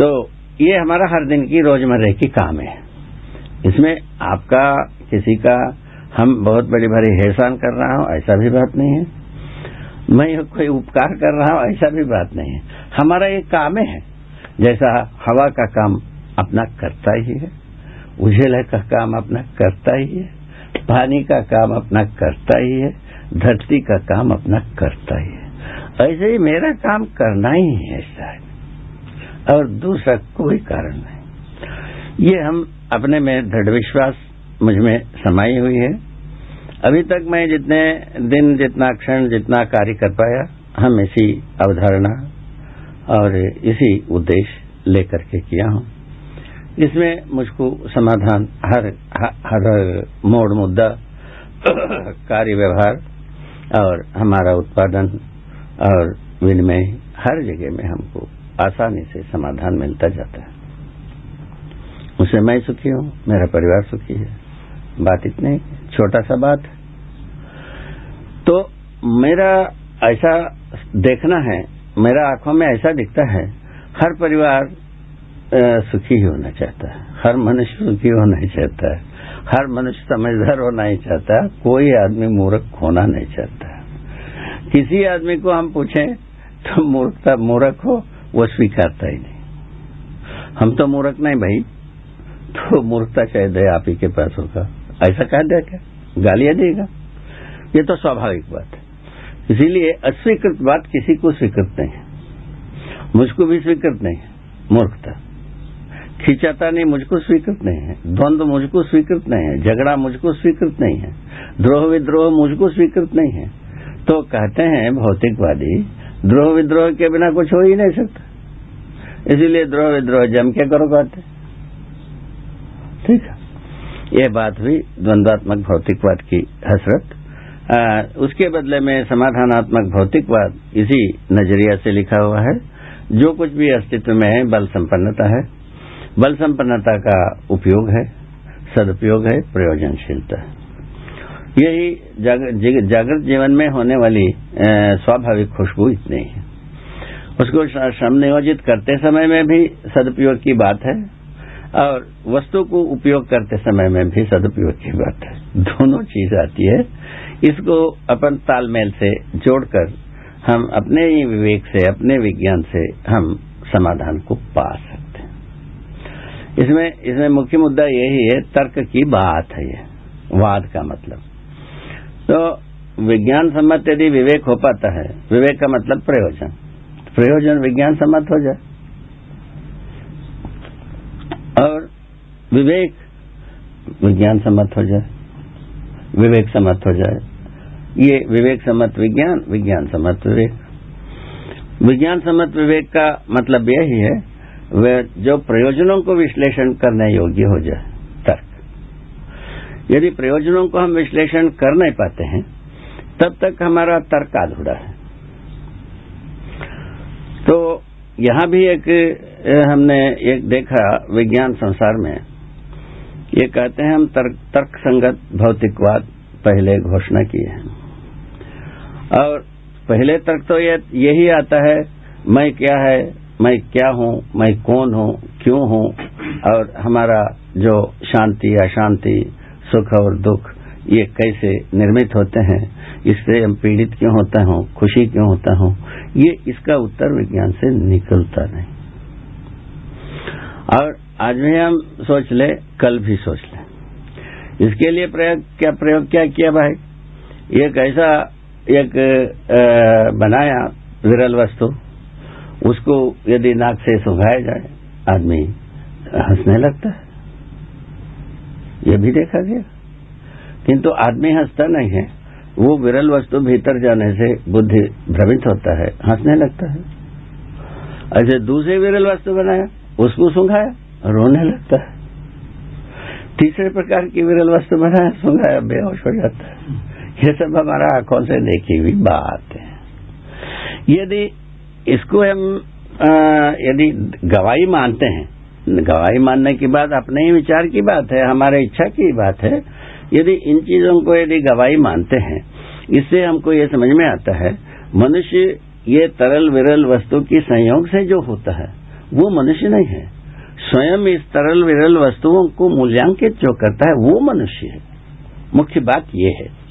तो ये हमारा हर दिन की रोजमर्रे की काम है। इसमें आपका किसी का हम बहुत बड़ी भारी हेसान कर रहा हूँ, ऐसा भी बात नहीं है। मैं कोई उपकार कर रहा हूँ, ऐसा भी बात नहीं है। हमारा ये काम है, जैसा हवा का काम अपना करता ही है, उजेला का काम अपना करता ही है, पानी का काम अपना करता ही है, धरती का काम अपना करता ही है। ऐसे ही मेरा काम करना ही है शायद, और दूसरा कोई कारण नहीं। ये हम अपने में दृढ़ विश्वास मुझमें समाई हुई है। अभी तक मैं जितने दिन, जितना क्षण, जितना कार्य कर पाया, हम इसी अवधारणा और इसी उद्देश्य लेकर के किया हूँ। इसमें मुझको समाधान, हर हर मोड़ मुद्दा कार्य व्यवहार और हमारा उत्पादन और विनिमय, हर जगह में हमको आसानी से समाधान मिलता जाता है। उससे मैं सुखी हूँ, मेरा परिवार सुखी है। बात इतनी छोटा सा बात। तो मेरा ऐसा देखना है, मेरा आँखों में ऐसा दिखता है, हर परिवार सुखी होना चाहता है, हर मनुष्य सुखी होना ही चाहता है, हर मनुष्य समझदार होना ही चाहता है, कोई आदमी मूर्ख होना नहीं चाहता किसी आदमी को हम पूछें तो मूर्खता मूर्ख हो, वो स्वीकारता ही नहीं। हम तो मूर्ख नहीं भाई तो मूर्खता शायद आप ही के पास होगा। ऐसा कह दिया क्या? गालियाँ देगा। ये तो स्वाभाविक बात है। इसीलिए अस्वीकृत बात किसी को स्वीकृत नहीं है। मुझको भी स्वीकृत नहीं है। मूर्खता। खींचाता नहीं, मुझको स्वीकृत नहीं है। द्वंद्व मुझको स्वीकृत नहीं है। झगड़ा मुझको स्वीकृत नहीं है। द्रोह विद्रोह मुझको स्वीकृत नहीं है। तो कहते हैं भौतिकवादी, द्रोह विद्रोह के बिना कुछ हो ही नहीं सकता। इसीलिए द्रोह विद्रोह जम के करो कहते ठीक है। यह बात हुई द्वंद्वात्मक भौतिकवाद की हसरत। आ, उसके बदले में समाधानात्मक भौतिकवाद इसी नज़रिया से लिखा हुआ है। जो कुछ भी अस्तित्व में है बल संपन्नता है। बल संपन्नता का उपयोग है सदुपयोग है प्रयोजनशीलता यही जागृत जीवन में होने वाली स्वाभाविक खुशबू इतनी है। उसको श्रम नियोजित करते समय में भी सदुपयोग की बात है। और वस्तु को उपयोग करते समय में भी सदुपयोग की बात है। दोनों चीज़ आती है। इसको अपन तालमेल से जोड़कर हम अपने ही विवेक से, अपने विज्ञान से हम समाधान को पा सकते हैं। इसमें इसमें मुख्य मुद्दा यही है, तर्क की बात है ये। वाद का मतलब। तो विज्ञान सम्मत यदि विवेक हो पाता है, विवेक का मतलब प्रयोजन। प्रयोजन विज्ञान सम्मत हो जाए और विवेक, विज्ञान सम्मत हो जाए। विवेक सम्मत हो जाए। ये विवेक सम्मत विज्ञान विज्ञान सम्मत विवेक। विज्ञान सम्मत विवेक का मतलब यही है, वह जो प्रयोजनों को विश्लेषण करने योग्य हो जाए, तर्क। यदि प्रयोजनों को हम विश्लेषण कर नहीं पाते हैं, तब तक हमारा तर्क अधूरा है। तो यहाँ भी एक, हमने एक देखा विज्ञान संसार में ये कहते हैं हम तर्क, संगत भौतिकवाद पहले घोषणा किए हैं। और पहले तर्क तो ये यही आता है मैं क्या है मैं क्या हूँ मैं कौन हूँ क्यों हूँ और हमारा जो शांति अशांति सुख और दुख ये कैसे निर्मित होते हैं इससे हम पीड़ित क्यों होता हूँ खुशी क्यों होता हूँ ये इसका उत्तर विज्ञान से निकलता नहीं। और आज भी हम सोच ले, कल भी सोच ले। इसके लिए प्रयोग, क्या प्रयोग, क्या किया भाई? एक ऐसा एक बनाया विरल वस्तु। उसको यदि नाक से सुंघाया जाए, आदमी हंसने लगता है। ये भी देखा गया। किंतु आदमी हंसता नहीं है। वो विरल वस्तु भीतर जाने से बुद्धि भ्रमित होता है, हंसने लगता है। ऐसे दूसरे विरल वस्तु बनाया, उसको सुंघाया रोने लगता है। तीसरे प्रकार की विरल वस्तु बनाया सुंघाया बेहोश हो जाता है। ये सब हमारा आँखों से देखी हुई बात है। यदि इसको हम यदि गवाही मानते हैं, गवाही मानने की बात अपने ही विचार की बात है, हमारे इच्छा की बात है, यदि इन चीज़ों को यदि गवाही मानते हैं, इससे हमको ये समझ में आता है, मनुष्य ये तरल विरल वस्तु की संयोग से जो होता है, वो मनुष्य नहीं है। स्वयं इस तरल विरल वस्तुओं को मूल्यांकित जो करता है, वो मनुष्य है। मुख्य बात ये है।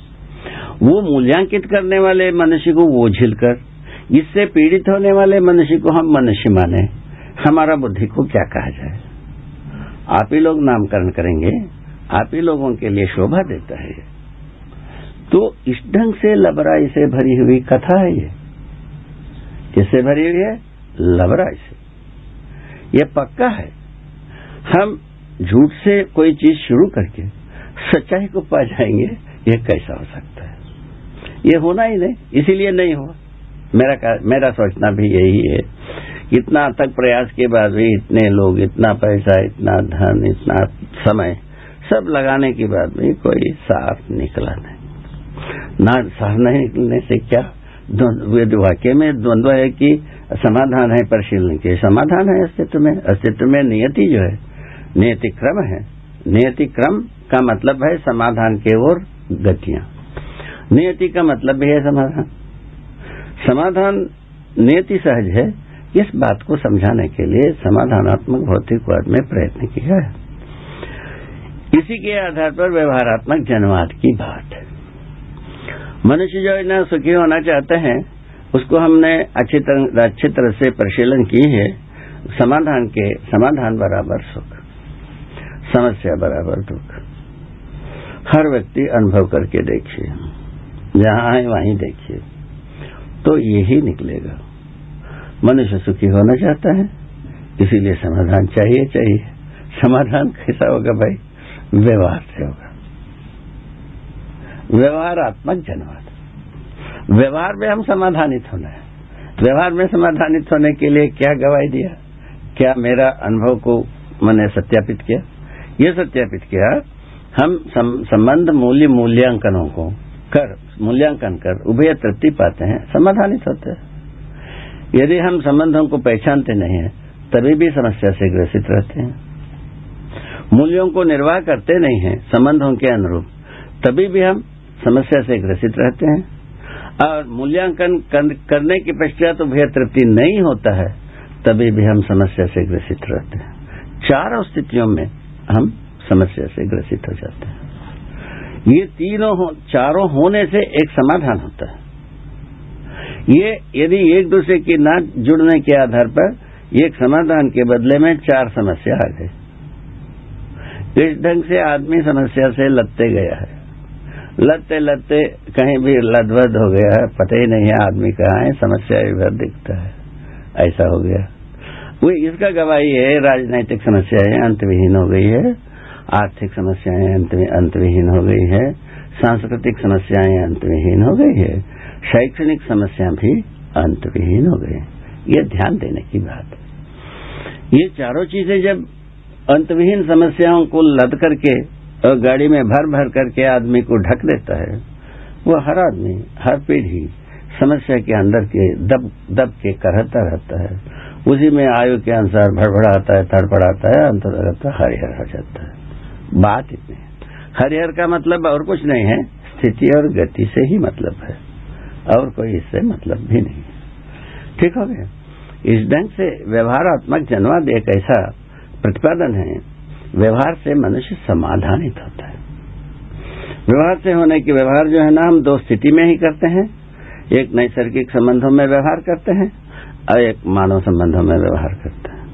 वो मूल्यांकित करने वाले मनुष्य को वो झिलकर, इससे पीड़ित होने वाले मनुष्य को हम मनुष्य माने। हमारा बुद्धि को क्या कहा जाए? आप ही लोग नामकरण करेंगे, आप ही लोगों के लिए शोभा देता है। तो इस ढंग से लबराई से भरी हुई कथा है ये। किससे भरी हुई है? लबराई से। ये पक्का है। हम झूठ से कोई चीज़ शुरू करके सच्चाई को पा जाएँगे, ये कैसा हो सकता है? ये होना ही नहीं, इसीलिए नहीं हुआ। मेरा मेरा सोचना भी यही है, इतना तक प्रयास के बाद भी इतने लोग, इतना पैसा, इतना धन, इतना समय, सब लगाने के बाद भी कोई साफ़ निकला नहीं। ना, साफ़ नहीं निकलने से क्या? वाक्य में द्वंद्व है कि समाधान है परिशीलन के समाधान है अस्तित्व में। अस्तित्व में नियति जो है, नियति क्रम है। नियति क्रम का मतलब है समाधान के ओर गतियाँ। नियति का मतलब भी है समाधान। समाधान नियति सहज है, इस बात को समझाने के लिए समाधानात्मक भौतिकवाद में प्रयत्न किया है। इसी के आधार पर व्यवहारात्मक जनवाद की बात। मनुष्य जो इतना सुखी होना चाहते हैं उसको हमने अच्छी तरह अच्छी तरह से परिशीलन की है। समाधान के, समाधान बराबर सुख, समस्या बराबर दुख। हर व्यक्ति अनुभव करके देखिए, जहाँ है वहीं देखिए तो यही निकलेगा। मनुष्य सुखी होना चाहता है, इसीलिए समाधान चाहिए चाहिए। समाधान कैसा होगा भाई? व्यवहार से होगा। व्यवहारात्मक जनवाद। व्यवहार में हम समाधानित होना है। व्यवहार में समाधानित होने के लिए क्या गवाही दिया? क्या मेरा अनुभव को मैंने सत्यापित किया? ये सत्यापित किया, हम संबंध मूल्य मूल्यांकनों को कर, मूल्यांकन कर, उभय तृप्ति पाते हैं, समाधानित होते हैं। यदि हम संबंधों को पहचानते नहीं है, तभी भी समस्या से ग्रसित रहते हैं। मूल्यों को निर्वाह करते नहीं है, संबंधों के अनुरूप, तभी भी हम समस्या से ग्रसित रहते हैं। और मूल्यांकन करने की पश्चात उभय तृप्ति नहीं होता है तभी भी हम समस्या से ग्रसित रहते हैं। चारों स्थितियों में हम समस्या से ग्रसित हो जाते हैं। ये तीनों हो, चारों होने से एक समाधान होता है। ये यदि एक दूसरे की ना जुड़ने के आधार पर एक समाधान के बदले में चार समस्या आ गई। इस ढंग से आदमी समस्या से लत्ते गया है। लत्ते लत्ते कहीं भी लदवद हो गया है, पता ही नहीं है आदमी कहाँ है, समस्या इधर दिखता है। ऐसा हो गया। वो इसका गवाही है, राजनैतिक समस्याएँ अंतविहीन हो गई है, आर्थिक समस्याएँ अंत अंतविहीन हो गई है, सांस्कृतिक समस्याएँ अंतविहीन हो गई है, शैक्षणिक समस्या भी अंतविहीन हो गई। ये ध्यान देने की बात है। ये चारों चीज़ें जब अंतविहीन समस्याओं को लद करके और गाड़ी में भर भर करके आदमी को ढक देता है। वो हर आदमी, हर पीढ़ी समस्या के अंदर के दब दब के करता रहता है। उसी में आयु के अनुसार भड़बड़ाता है, तड़पड़ाता है अंतर हरिहर हो जाता है। बात इतनी हरिहर का मतलब और कुछ नहीं है। स्थिति और गति से ही मतलब है। और कोई इससे मतलब भी नहीं है। ठीक हो गया। इस ढंग से व्यवहारात्मक जनवाद एक ऐसा प्रतिपादन है व्यवहार से मनुष्य समाधानित होता है। व्यवहार से होने के व्यवहार जो है ना, हम दो स्थिति में ही करते हैं। एक नैसर्गिक संबंधों में व्यवहार करते हैं और एक मानव संबंधों में व्यवहार करते हैं।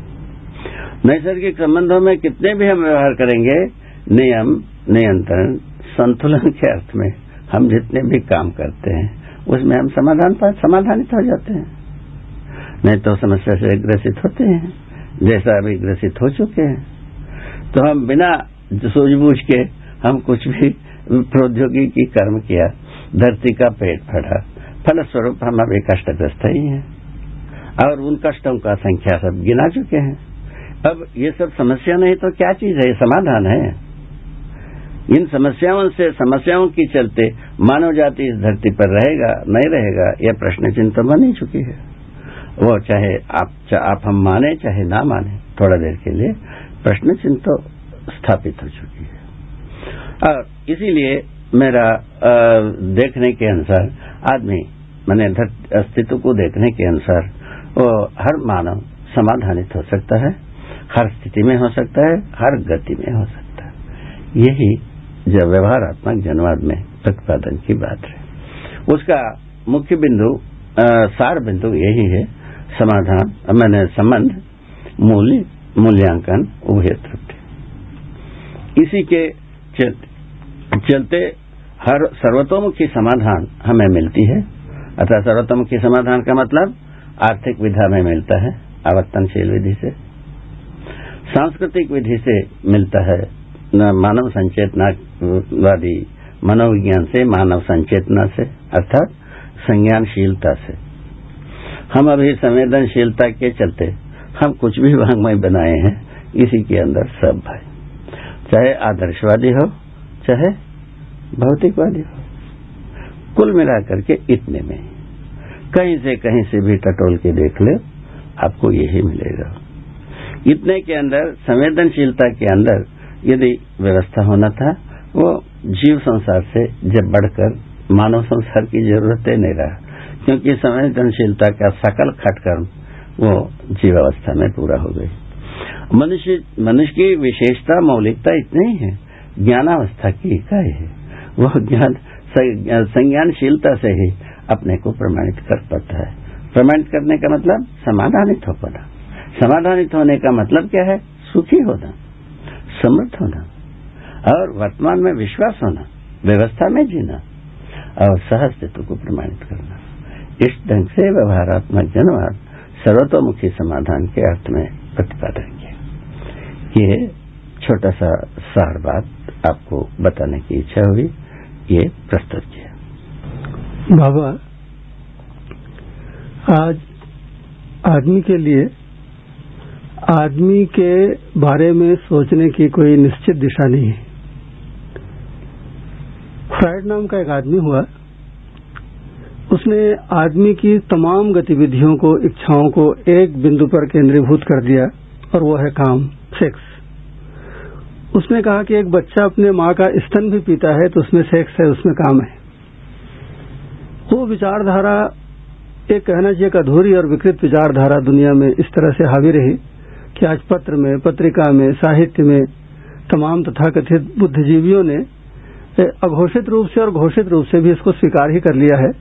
नैसर्गिक संबंधों में कितने भी हम व्यवहार करेंगे, नियम, नियंत्रण, संतुलन के अर्थ में हम जितने भी काम करते हैं, उसमें हम समाधान पर समाधानित हो जाते हैं। नहीं तो समस्या से ग्रसित होते हैं, जैसा अभी ग्रसित हो चुके हैं। तो हम बिना सूझबूझ के हम कुछ भी प्रौद्योगिकी कर्म किया धरती का पेट फटा फलस्वरूप हम अभी कष्टग्रस्त ही हैं। और उन कष्टों का संख्या सब गिना चुके हैं। अब ये सब समस्या नहीं तो क्या चीज़ है? ये समाधान है। इन समस्याओं से समस्याओं की चलते मानव जाति इस धरती पर रहेगा नहीं रहेगा यह प्रश्न चिंता बनी चुकी है। वो चाहे आप चा, आप हम माने चाहे ना माने थोड़ा देर के लिए प्रश्न चिन्ह तो स्थापित हो चुकी है। और इसीलिए मेरा देखने के अनुसार, आदमी, मैंने अस्तित्व को देखने के अनुसार, वो हर मानव समाधानित हो सकता है, हर स्थिति में हो सकता है, हर गति में हो सकता है। यही जो व्यवहारात्मक जनवाद में प्रतिपादन की बात है। उसका मुख्य बिंदु सार बिंदु यही है, समाधान, मैंने संबंध, मूल्य मूल्यांकन उभय तृप्ति इसी के चलते, हर सर्वतोमुखी समाधान हमें मिलती है। अर्थात सर्वतोमुखी समाधान का मतलब आर्थिक विधा में मिलता है आवर्तनशील विधि से। सांस्कृतिक विधि से मिलता है मानव संचेतनावादी मनोविज्ञान से मानव संचेतना से अर्थात संज्ञानशीलता से। हम अभी संवेदनशीलता के चलते हम कुछ भी वांग्मय बनाए हैं, इसी के अंदर सब है। चाहे आदर्शवादी हो, चाहे भौतिकवादी हो, कुल मिलाकर के इतने में। कहीं से कहीं से भी टटोल के देख ले, आपको यही मिलेगा। इतने के अंदर, संवेदनशीलता के अंदर, यदि व्यवस्था होना था, वो जीव संसार से जब बढ़कर मानव संसार की ज़रूरत नहीं रहा, क्योंकि संवेदनशीलता का सकल खटकर्म वो जीवावस्था में पूरा हो गई। मनुष्य मनुष्य की विशेषता, मौलिकता इतनी ही है। ज्ञानावस्था की इकाई है। वह ज्ञान संज्ञानशीलता से ही अपने को प्रमाणित कर पाता है। प्रमाणित करने का मतलब समाधानित हो पाना। समाधानित होने का मतलब क्या है? सुखी होना। समृद्ध होना। और वर्तमान में विश्वास होना। व्यवस्था में जीना। और सहस्तित्व को प्रमाणित करना। इस ढंग से व्यवहारात्मक जनवाद सर्वतोमुखी समाधान के अर्थ में प्रतिपादन किया। ये छोटा सा सार बात आपको बताने की इच्छा हुई, ये प्रस्तुत किया। बाबा, आज आदमी के लिए, आदमी के बारे में सोचने की कोई निश्चित दिशा नहीं है। फ्राइड नाम का एक आदमी हुआ उसने आदमी की तमाम गतिविधियों को, इच्छाओं को एक बिंदु पर केंद्रीभूत कर दिया, और वो है काम, सेक्स। उसने कहा कि एक बच्चा अपने माँ का स्तन भी पीता है तो उसमें सेक्स है, उसमें काम है। वो विचारधारा, एक कहना चाहिए अधूरी और विकृत विचारधारा दुनिया में इस तरह से हावी रही कि आज पत्र में, पत्रिका में, साहित्य में तमाम तथाकथित बुद्धिजीवियों ने अघोषित रूप से और घोषित रूप से भी इसको स्वीकार ही कर लिया है।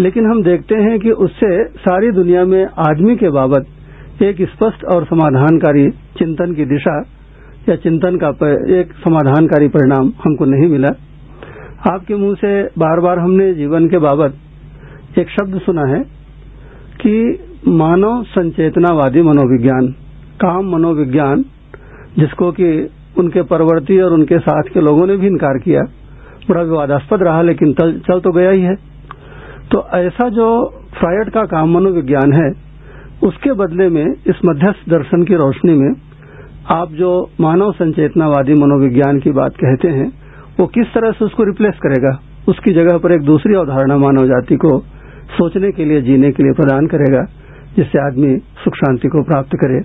लेकिन हम देखते हैं कि उससे सारी दुनिया में आदमी के बाबत एक स्पष्ट और समाधानकारी चिंतन की दिशा या चिंतन का एक समाधानकारी परिणाम हमको नहीं मिला। आपके मुँह से बार बार हमने जीवन के बाबत एक शब्द सुना है कि मानव संचेतनावादी मनोविज्ञान, काम मनोविज्ञान, जिसको कि उनके परवर्ती और उनके साथ के लोगों ने भी इनकार किया, बड़ा विवादास्पद रहा, लेकिन चल तो गया ही है। तो ऐसा जो फ्रायड का काम मनोविज्ञान है, उसके बदले में, इस मध्यस्थ दर्शन की रोशनी में, आप जो मानव संचेतनावादी मनोविज्ञान की बात कहते हैं, वो किस तरह से उसको रिप्लेस करेगा उसकी जगह पर एक दूसरी अवधारणा मानव जाति को सोचने के लिए, जीने के लिए प्रदान करेगा, जिससे आदमी सुख शांति को प्राप्त करे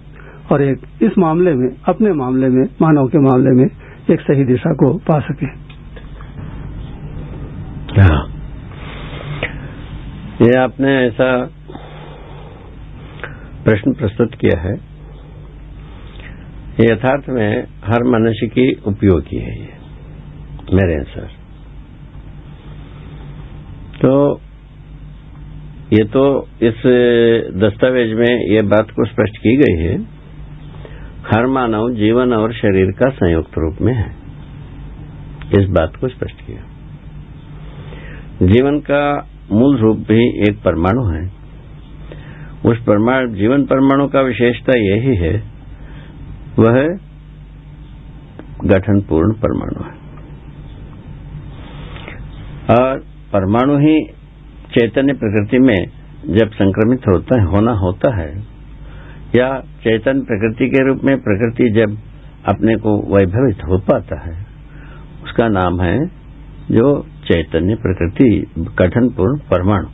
और एक, इस मामले में, अपने मामले में, मानव के मामले में, एक सही दिशा को पा सके। ये आपने ऐसा प्रश्न प्रस्तुत किया है। ये यथार्थ में हर मनुष्य की उपयोगी है ये, मेरे अनुसार। तो ये तो इस दस्तावेज़ में ये बात को स्पष्ट की गई है, हर मानव जीवन और शरीर का संयुक्त रूप में है। इस बात को स्पष्ट किया। जीवन का मूल रूप भी एक परमाणु है। उस परमाणु, जीवन परमाणु का विशेषता यही है वह गठनपूर्ण परमाणु है। और परमाणु ही चैतन्य प्रकृति में जब संक्रमित होता है, होना होता है, या चैतन्य प्रकृति के रूप में प्रकृति जब अपने को वैभवित हो पाता है, उसका नाम है जो चैतन्य प्रकृति गठनपूर्ण परमाणु।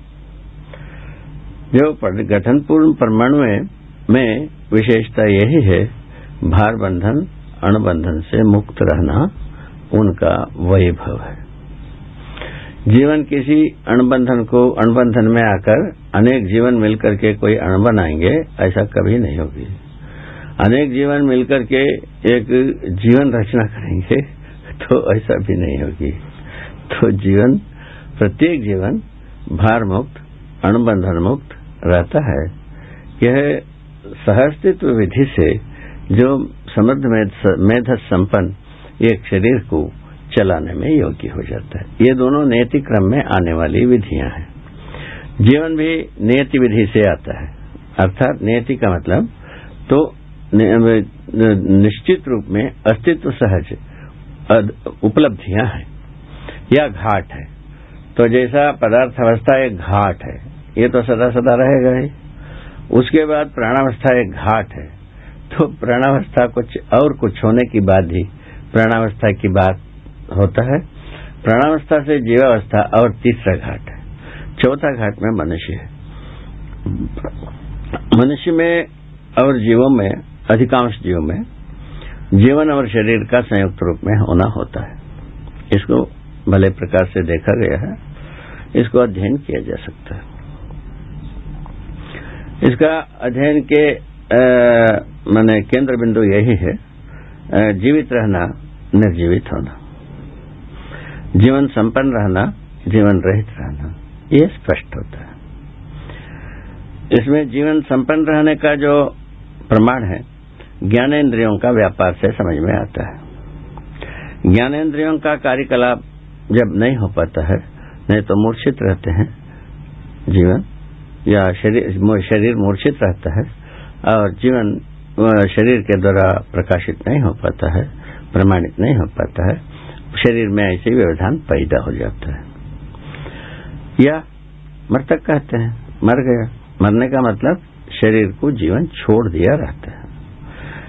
जो गठनपूर्ण परमाणु में विशेषता यही है भार बंधन अणबंधन से मुक्त रहना उनका वैभव है। जीवन किसी अणबंधन को, अणबंधन में आकर अनेक जीवन मिलकर के कोई अण बनाएँगे, ऐसा कभी नहीं होगी। अनेक जीवन मिलकर के एक जीवन रचना करेंगे तो ऐसा भी नहीं होगी। तो जीवन प्रत्येक जीवन भार मुक्त अणबंधन मुक्त रहता है। यह सहस्तित्व विधि से जो समृद्ध मेध संपन्न एक शरीर को चलाने में योग्य हो जाता है। ये दोनों नियति क्रम में आने वाली विधियाँ हैं। जीवन भी नियति विधि से आता है। अर्थात नियति का मतलब तो निश्चित रूप में अस्तित्व सहज उपलब्धियाँ हैं। या घाट है। तो जैसा पदार्थ अवस्था एक घाट है, ये तो सदा सदा रहेगा ही। उसके बाद प्राणावस्था एक घाट है। तो प्राणावस्था कुछ और कुछ होने की बाद ही प्राणावस्था की बात होता है। प्राणावस्था से जीवावस्था और तीसरा घाट है। चौथा घाट में मनुष्य है। मनुष्य में और जीवों में, अधिकांश जीवों में, जीवन और शरीर का संयुक्त रूप में होना होता है। इसको भले प्रकार से देखा गया है, इसको अध्ययन किया जा सकता है। इसका अध्ययन के मैंने केंद्र बिंदु यही है जीवित रहना, निर्जीवित होना। जीवन संपन्न रहना, जीवन रहित रहना, ये स्पष्ट होता है। इसमें जीवन संपन्न रहने का जो प्रमाण है ज्ञानेन्द्रियों का व्यापार से समझ में आता है। ज्ञानेन्द्रियों का कार्यकलाप जब नहीं हो पाता है, नहीं तो मूर्छित रहते हैं, जीवन, या शरीर शरीर मूर्छित रहता है, और जीवन शरीर के द्वारा प्रकाशित नहीं हो पाता है, प्रमाणित नहीं हो पाता है, शरीर में ऐसे व्यवधान पैदा हो जाता है। या मृतक कहते हैं, मर गया। मरने का मतलब शरीर को जीवन छोड़ दिया रहता है।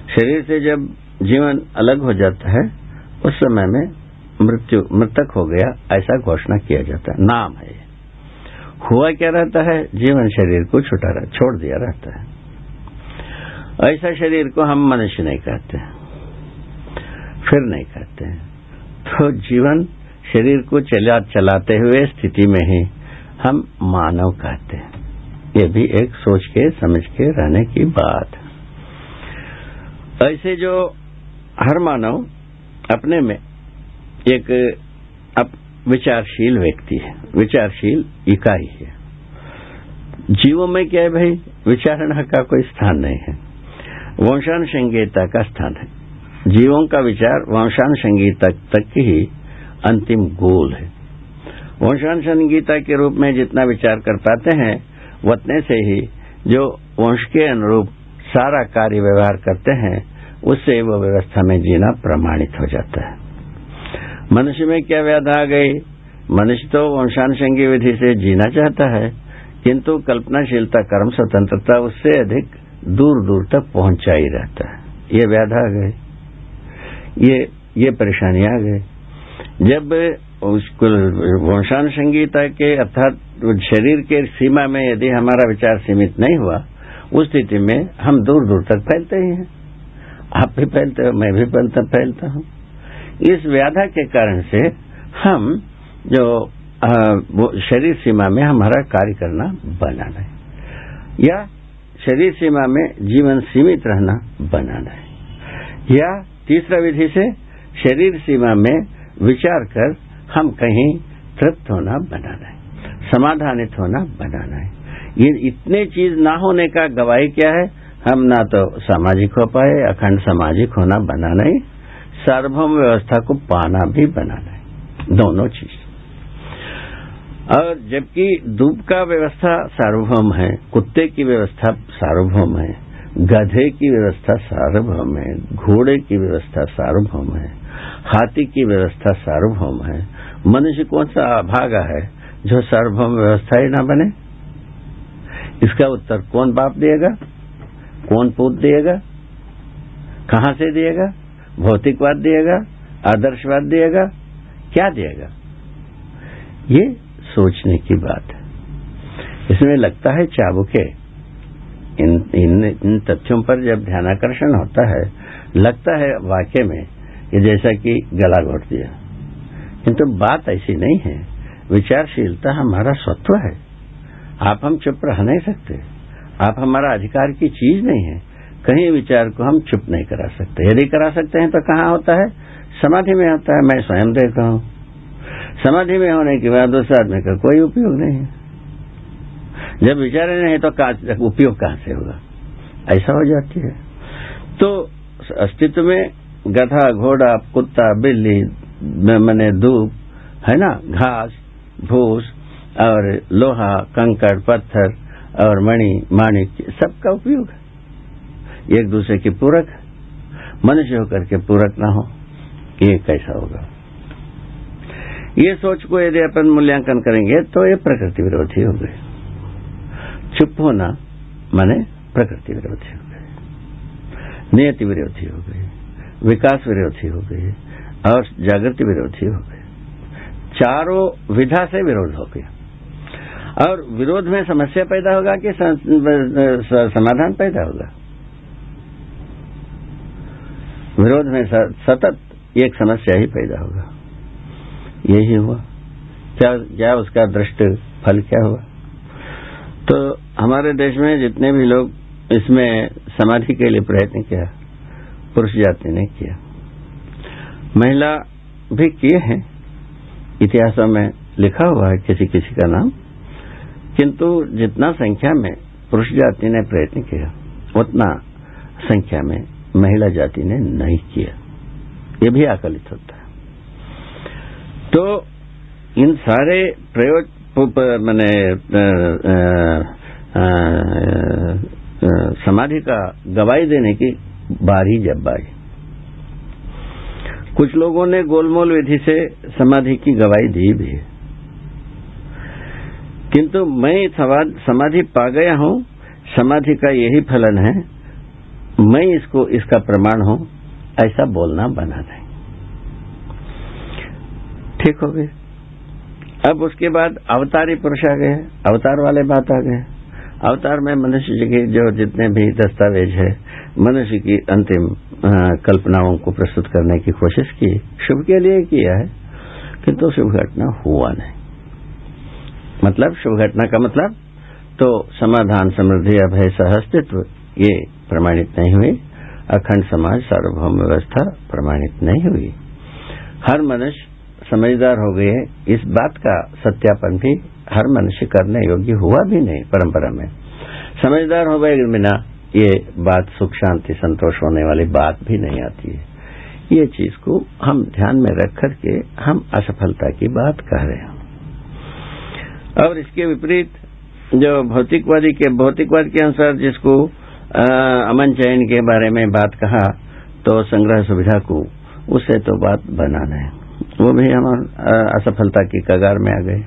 शरीर से जब जीवन अलग हो जाता है, उस समय में मृत्यु, मृतक हो गया, ऐसा घोषणा किया जाता है। नाम है हुआ क्या रहता है? जीवन शरीर को छुटा छोड़ दिया रहता है। ऐसा शरीर को हम मनुष्य नहीं कहते फिर नहीं कहते तो जीवन शरीर को चला, चलाते हुए स्थिति में ही हम मानव कहते हैं। ये भी एक सोच के, समझ के रहने की बात ऐसे जो हर मानव अपने में एक अप विचारशील व्यक्ति है, विचारशील इकाई है। जीवों में क्या है भाई? विचारणा का कोई स्थान नहीं है। वंशान संगीता का स्थान है। जीवों का विचार वंशान संगीता तक ही अंतिम गोल है। वंशान संगीता के रूप में जितना विचार कर पाते हैं उतने से ही जो वंश के अनुरूप सारा कार्य व्यवहार करते हैं, उससे वो व्यवस्था में जीना प्रमाणित हो जाता है। मनुष्य में क्या व्याधा आ गई? मनुष्य तो वंशानुषंगी विधि से जीना चाहता है, किंतु कल्पनाशीलता, कर्म, स्वतंत्रता उससे अधिक दूर दूर तक पहुँचा ही रहता है। ये व्याधा आ गई। ये ये परेशानी आ गई। जब उसको वंशानुसंगीता के अर्थात शरीर के सीमा में यदि हमारा विचार सीमित नहीं हुआ, उस स्थिति में हम दूर दूर तक फैलते ही हैं। आप भी फैलते हो, मैं भी फैलता फैलता हूँ। इस व्याधा के कारण से हम जो आ, वो शरीर सीमा में हमारा कार्य करना बनाना है। या शरीर सीमा में जीवन सीमित रहना बनाना है। या तीसरा विधि से शरीर सीमा में विचार कर हम कहीं तृप्त होना बनाना है समाधानित होना बनाना है। ये इतने चीज़ ना होने का गवाही क्या है? हम ना तो सामाजिक हो पाए अखंड सामाजिक होना बनाना ही सार्वभौम व्यवस्था को पाना भी बनाना है। दोनों चीज़। और जबकि दूब का व्यवस्था सार्वभौम है, कुत्ते की व्यवस्था सार्वभौम है, गधे की व्यवस्था सार्वभौम है, घोड़े की व्यवस्था सार्वभौम है, हाथी की व्यवस्था सार्वभौम है, मनुष्य कौन सा अभागा है जो सार्वभौम व्यवस्था ही ना बने? इसका उत्तर कौन बाप देगा? कौन पूत देगा? कहाँ से देगा? भौतिकवाद देगा, आदर्शवाद देगा, क्या देगा? ये सोचने की बात है। इसमें लगता है चाबुके, इन इन इन तथ्यों पर जब ध्यानाकर्षण होता है, लगता है वाक्य में, कि जैसा कि गला घोट दिया। किंतु तो बात ऐसी नहीं है। विचारशीलता हमारा स्वत्व है। आप हम चुप रह नहीं सकते। आप हमारा अधिकार की चीज़ नहीं है। कहीं विचार को हम चुप नहीं करा सकते। यदि करा सकते हैं तो कहाँ होता है? समाधि में होता है, मैं स्वयं देखता हूँ। समाधि में होने के बाद उस आदमी का कोई उपयोग नहीं है। जब विचार नहीं तो उपयोग कहाँ से होगा? ऐसा हो जाती है। तो अस्तित्व में गधा, घोड़ा, कुत्ता, बिल्ली मैंने धूप, है ना? घास, भूस और लोहा, कंकड़, पत्थर और मणि माणिक सबका उपयोग है। एक दूसरे के पूरक, मनुष्य होकर के पूरक ना हो, ये कैसा होगा? ये सोच को यदि अपन मूल्यांकन करेंगे तो ये प्रकृति विरोधी हो गए चुप होना माने प्रकृति विरोधी हो गए नियति विरोधी हो गई विकास विरोधी हो गई और जागृति विरोधी हो गई चारों विधा से विरोध हो गया और विरोध में समस्या पैदा होगा कि समाधान पैदा होगा? विरोध में सतत एक समस्या ही पैदा होगा यही हुआ। क्या क्या उसका दृष्ट फल क्या हुआ? तो हमारे देश में जितने भी लोग इसमें समाधि के लिए प्रयत्न किया, पुरुष जाति ने किया, महिला भी किए हैं। इतिहासों में लिखा हुआ है किसी किसी का नाम। किंतु जितना संख्या में पुरुष जाति ने प्रयत्न किया, उतना संख्या में महिला जाति ने नहीं किया। ये भी आकलित होता है। तो इन सारे प्रयोग मैंने समाधि का गवाही देने की बारी जब आई। कुछ लोगों ने गोलमोल विधि से समाधि की गवाही दी भी किंतु मैं समाधि पा गया हूँ। समाधि का यही फलन है मैं इसको, इसका प्रमाण हूँ, ऐसा बोलना बना नहीं ठीक हो गए। अब उसके बाद अवतारी पुरुष आ गए, अवतार वाले बात आ गए। अवतार में मनुष्य जी के जो जितने भी दस्तावेज़ है, मनुष्य की अंतिम कल्पनाओं को प्रस्तुत करने की कोशिश की, शुभ के लिए किया है, किंतु शुभ घटना हुआ नहीं। मतलब शुभ घटना का मतलब तो समाधान समृद्धि, अभय, सहअस्तित्व, ये प्रमाणित नहीं हुई। अखंड समाज, सार्वभौम व्यवस्था प्रमाणित नहीं हुई। हर मनुष्य समझदार हो गए इस बात का सत्यापन भी हर मनुष्य करने योग्य हुआ भी नहीं परंपरा में। समझदार हो गए बिना ये बात सुख, शांति, संतोष होने वाली बात भी नहीं आती है। ये चीज़ को हम ध्यान में रख करके हम असफलता की बात कह रहे हैं। और इसके विपरीत जो भौतिकवादी के भौतिकवाद के अनुसार जिसको अमन चयन के बारे में बात कहा तो संग्रह सुविधा को उससे तो बात बना नहीं वो भी हम असफलता की कगार में आ गए।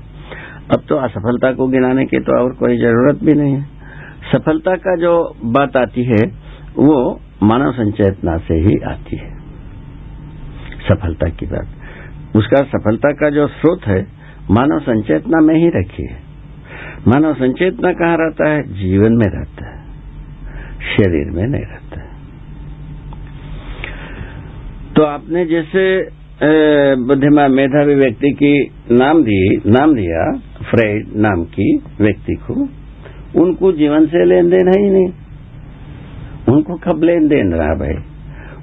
अब तो असफलता को गिनाने की तो और कोई ज़रूरत भी नहीं है। सफलता का जो बात आती है, वो मानव संचेतना से ही आती है। सफलता की बात। उसका सफलता का जो स्रोत है, मानव संचेतना में ही रखी है। मानव संचेतना कहाँ रहता है? जीवन में रहता है। शरीर में नहीं रहता है। तो आपने जैसे बुद्धिमान मेधावी व्यक्ति की नाम दी, नाम दिया, फ्रेड नाम की व्यक्ति को, उनको जीवन से लेन देन है ही नहीं। उनको कब लेन देन रहा भाई?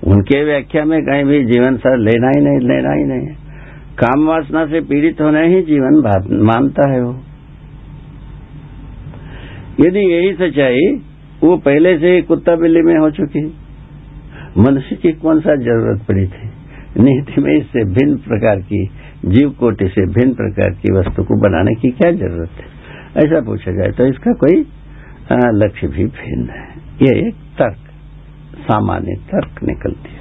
उनके व्याख्या में कहीं भी जीवन सर लेना ही नहीं, लेना ही नहीं। काम वासना से पीड़ित होना ही जीवन मानता है वो। यदि यही सच्चाई वो पहले से ही कुत्ता बिल्ली में हो चुकी मनुष्य की कौन सा ज़रूरत पड़ी थी? नीति में इससे भिन्न प्रकार की, जीव कोटि से भिन्न प्रकार की वस्तु को बनाने की क्या ज़रूरत है? ऐसा पूछा जाए तो इसका कोई लक्ष्य भी भिन्न है। यह एक तर्क, सामान्य तर्क निकलती है।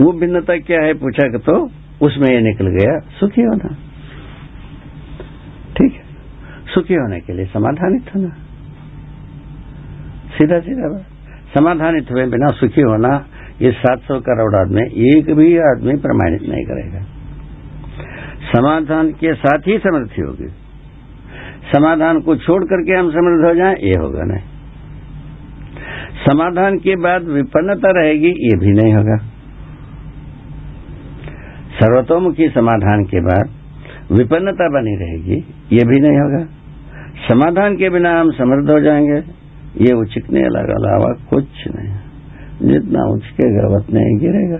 वो भिन्नता क्या है पूछा तो उसमें ये निकल गया, सुखी होना। ठीक है। सुखी होने के लिए समाधानित होना। सीधा सीधा समाधानित हुए बिना सुखी होना, ये 700 करोड़ आदमी, एक भी आदमी प्रमाणित नहीं करेगा। समाधान के साथ ही समृद्धि होगी। समाधान को छोड़ करके हम समृद्ध हो जाएँ, ये होगा नहीं। समाधान के बाद विपन्नता रहेगी, ये भी नहीं होगा। सर्वतोमुखी समाधान के बाद विपन्नता बनी रहेगी, ये भी नहीं होगा। समाधान के बिना हम समृद्ध हो जाएँगे। ये उचिकने अलावा कुछ नहीं। जितना उचकेगा उतना ही गिरेगा।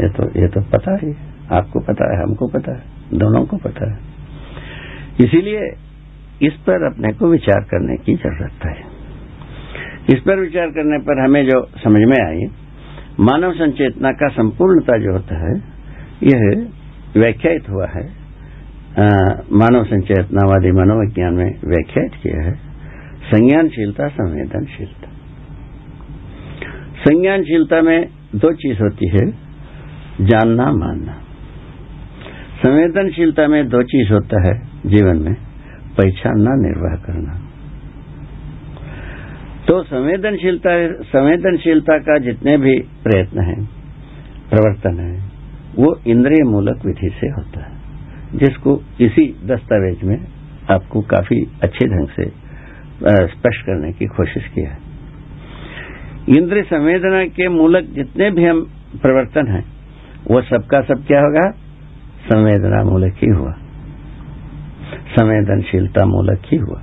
ये तो ये तो पता ही आपको पता है, हमको पता है, दोनों को पता है। इसीलिए इस पर अपने को विचार करने की ज़रूरत है। इस पर विचार करने पर हमें जो समझ में आई, मानव संचेतना का संपूर्णता जो होता है, यह व्याख्यात हुआ है। मानव संचेतनावादी मनोविज्ञान में व्याख्यात किया है। संज्ञानशीलता, संवेदनशीलता। संज्ञानशीलता में दो चीज़ होती है, जानना, मानना। संवेदनशीलता में दो चीज़ होता है जीवन में, पहचानना, निर्वाह करना। तो संवेदनशीलता संवेदनशीलता का जितने भी प्रयत्न है, प्रवर्तन है, वो इंद्रिय मूलक विधि से होता है, जिसको इसी दस्तावेज़ में आपको काफ़ी अच्छे ढंग से स्पष्ट करने की कोशिश किया है। इंद्र संवेदना के मूलक जितने भी हम प्रवर्तन हैं, वो सबका सब क्या होगा? संवेदना मूलक ही हुआ। संवेदनशीलता मूलक ही हुआ।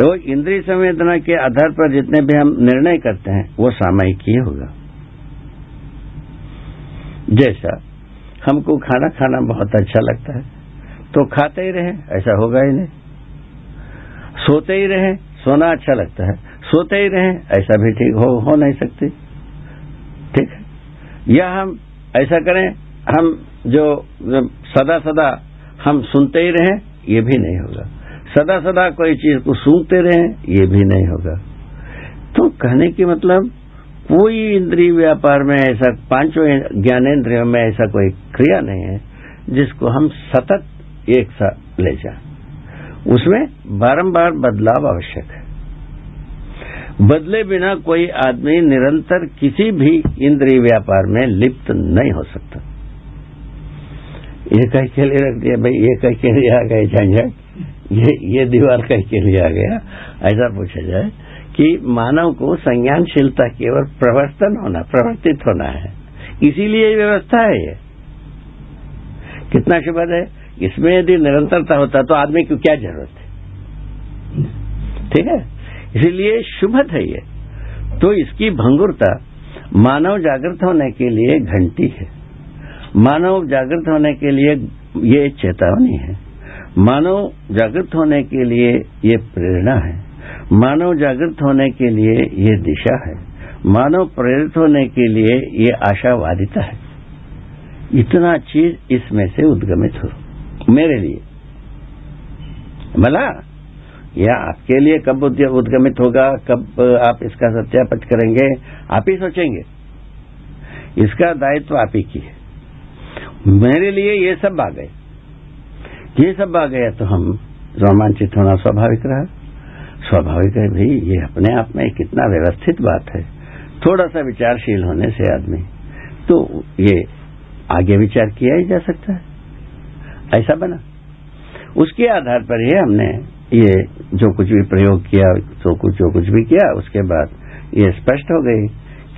वो इंद्रिय संवेदना के आधार पर जितने भी हम निर्णय करते हैं, वो सामयिक ही होगा। जैसा हमको खाना खाना बहुत अच्छा लगता है तो खाते ही रहे, ऐसा होगा ही नहीं। सोते ही रहे, सोना अच्छा लगता है। सोते ही रहे, ऐसा भी ठीक हो हो नहीं सकती। ठीक है? या हम ऐसा करें, हम जो सदा सदा हम सुनते ही रहें, ये भी नहीं होगा। सदा सदा कोई चीज़ को सूंघते रहें, ये भी नहीं होगा। तो कहने की मतलब कोई इंद्रिय व्यापार में ऐसा, पाँचों ज्ञानेन्द्रियों में ऐसा कोई क्रिया नहीं है, जिसको हम सतत एक साथ ले जाए। उसमें बारंबार बदलाव आवश्यक है। बदले बिना कोई आदमी निरंतर किसी भी इंद्रिय व्यापार में लिप्त नहीं हो सकता। ये कह के लिए रख दिया, भाई, ये कह के लिए आ गए झंझट ये ये दीवार कह के लिए आ गया। ऐसा पूछा जाए कि मानव को संज्ञानशीलता की ओर प्रवर्तन होना, प्रवर्तित होना है। इसीलिए व्यवस्था है ये। कितना शुभद है? इसमें यदि निरंतरता होता तो आदमी की क्या ज़रूरत है? ठीक है? इसलिए शुभद है ये। तो इसकी भंगुरता मानव जागृत होने के लिए घंटी है। मानव जागृत होने के लिए ये चेतावनी है। मानव जागृत होने के लिए ये प्रेरणा है। मानव जागृत होने के लिए ये दिशा है। मानव प्रेरित होने के लिए ये आशावादिता है। इतना चीज़ इसमें से उद्गमित हो। मेरे लिए। मला या आपके लिए कब उद्गमित होगा? कब आप इसका सत्यापत करेंगे? आप ही सोचेंगे। इसका दायित्व आप ही की है। मेरे लिए ये सब आ गए। ये सब आ गया तो हम रोमांचित होना स्वाभाविक रहा। स्वाभाविक है भाई, ये अपने आप में कितना व्यवस्थित बात है। थोड़ा सा विचारशील होने से आदमी तो ये आगे विचार किया ही जा सकता है। ऐसा बना। उसके आधार पर ही हमने ये जो कुछ भी प्रयोग किया तो कुछ जो कुछ भी किया, उसके बाद ये स्पष्ट हो गई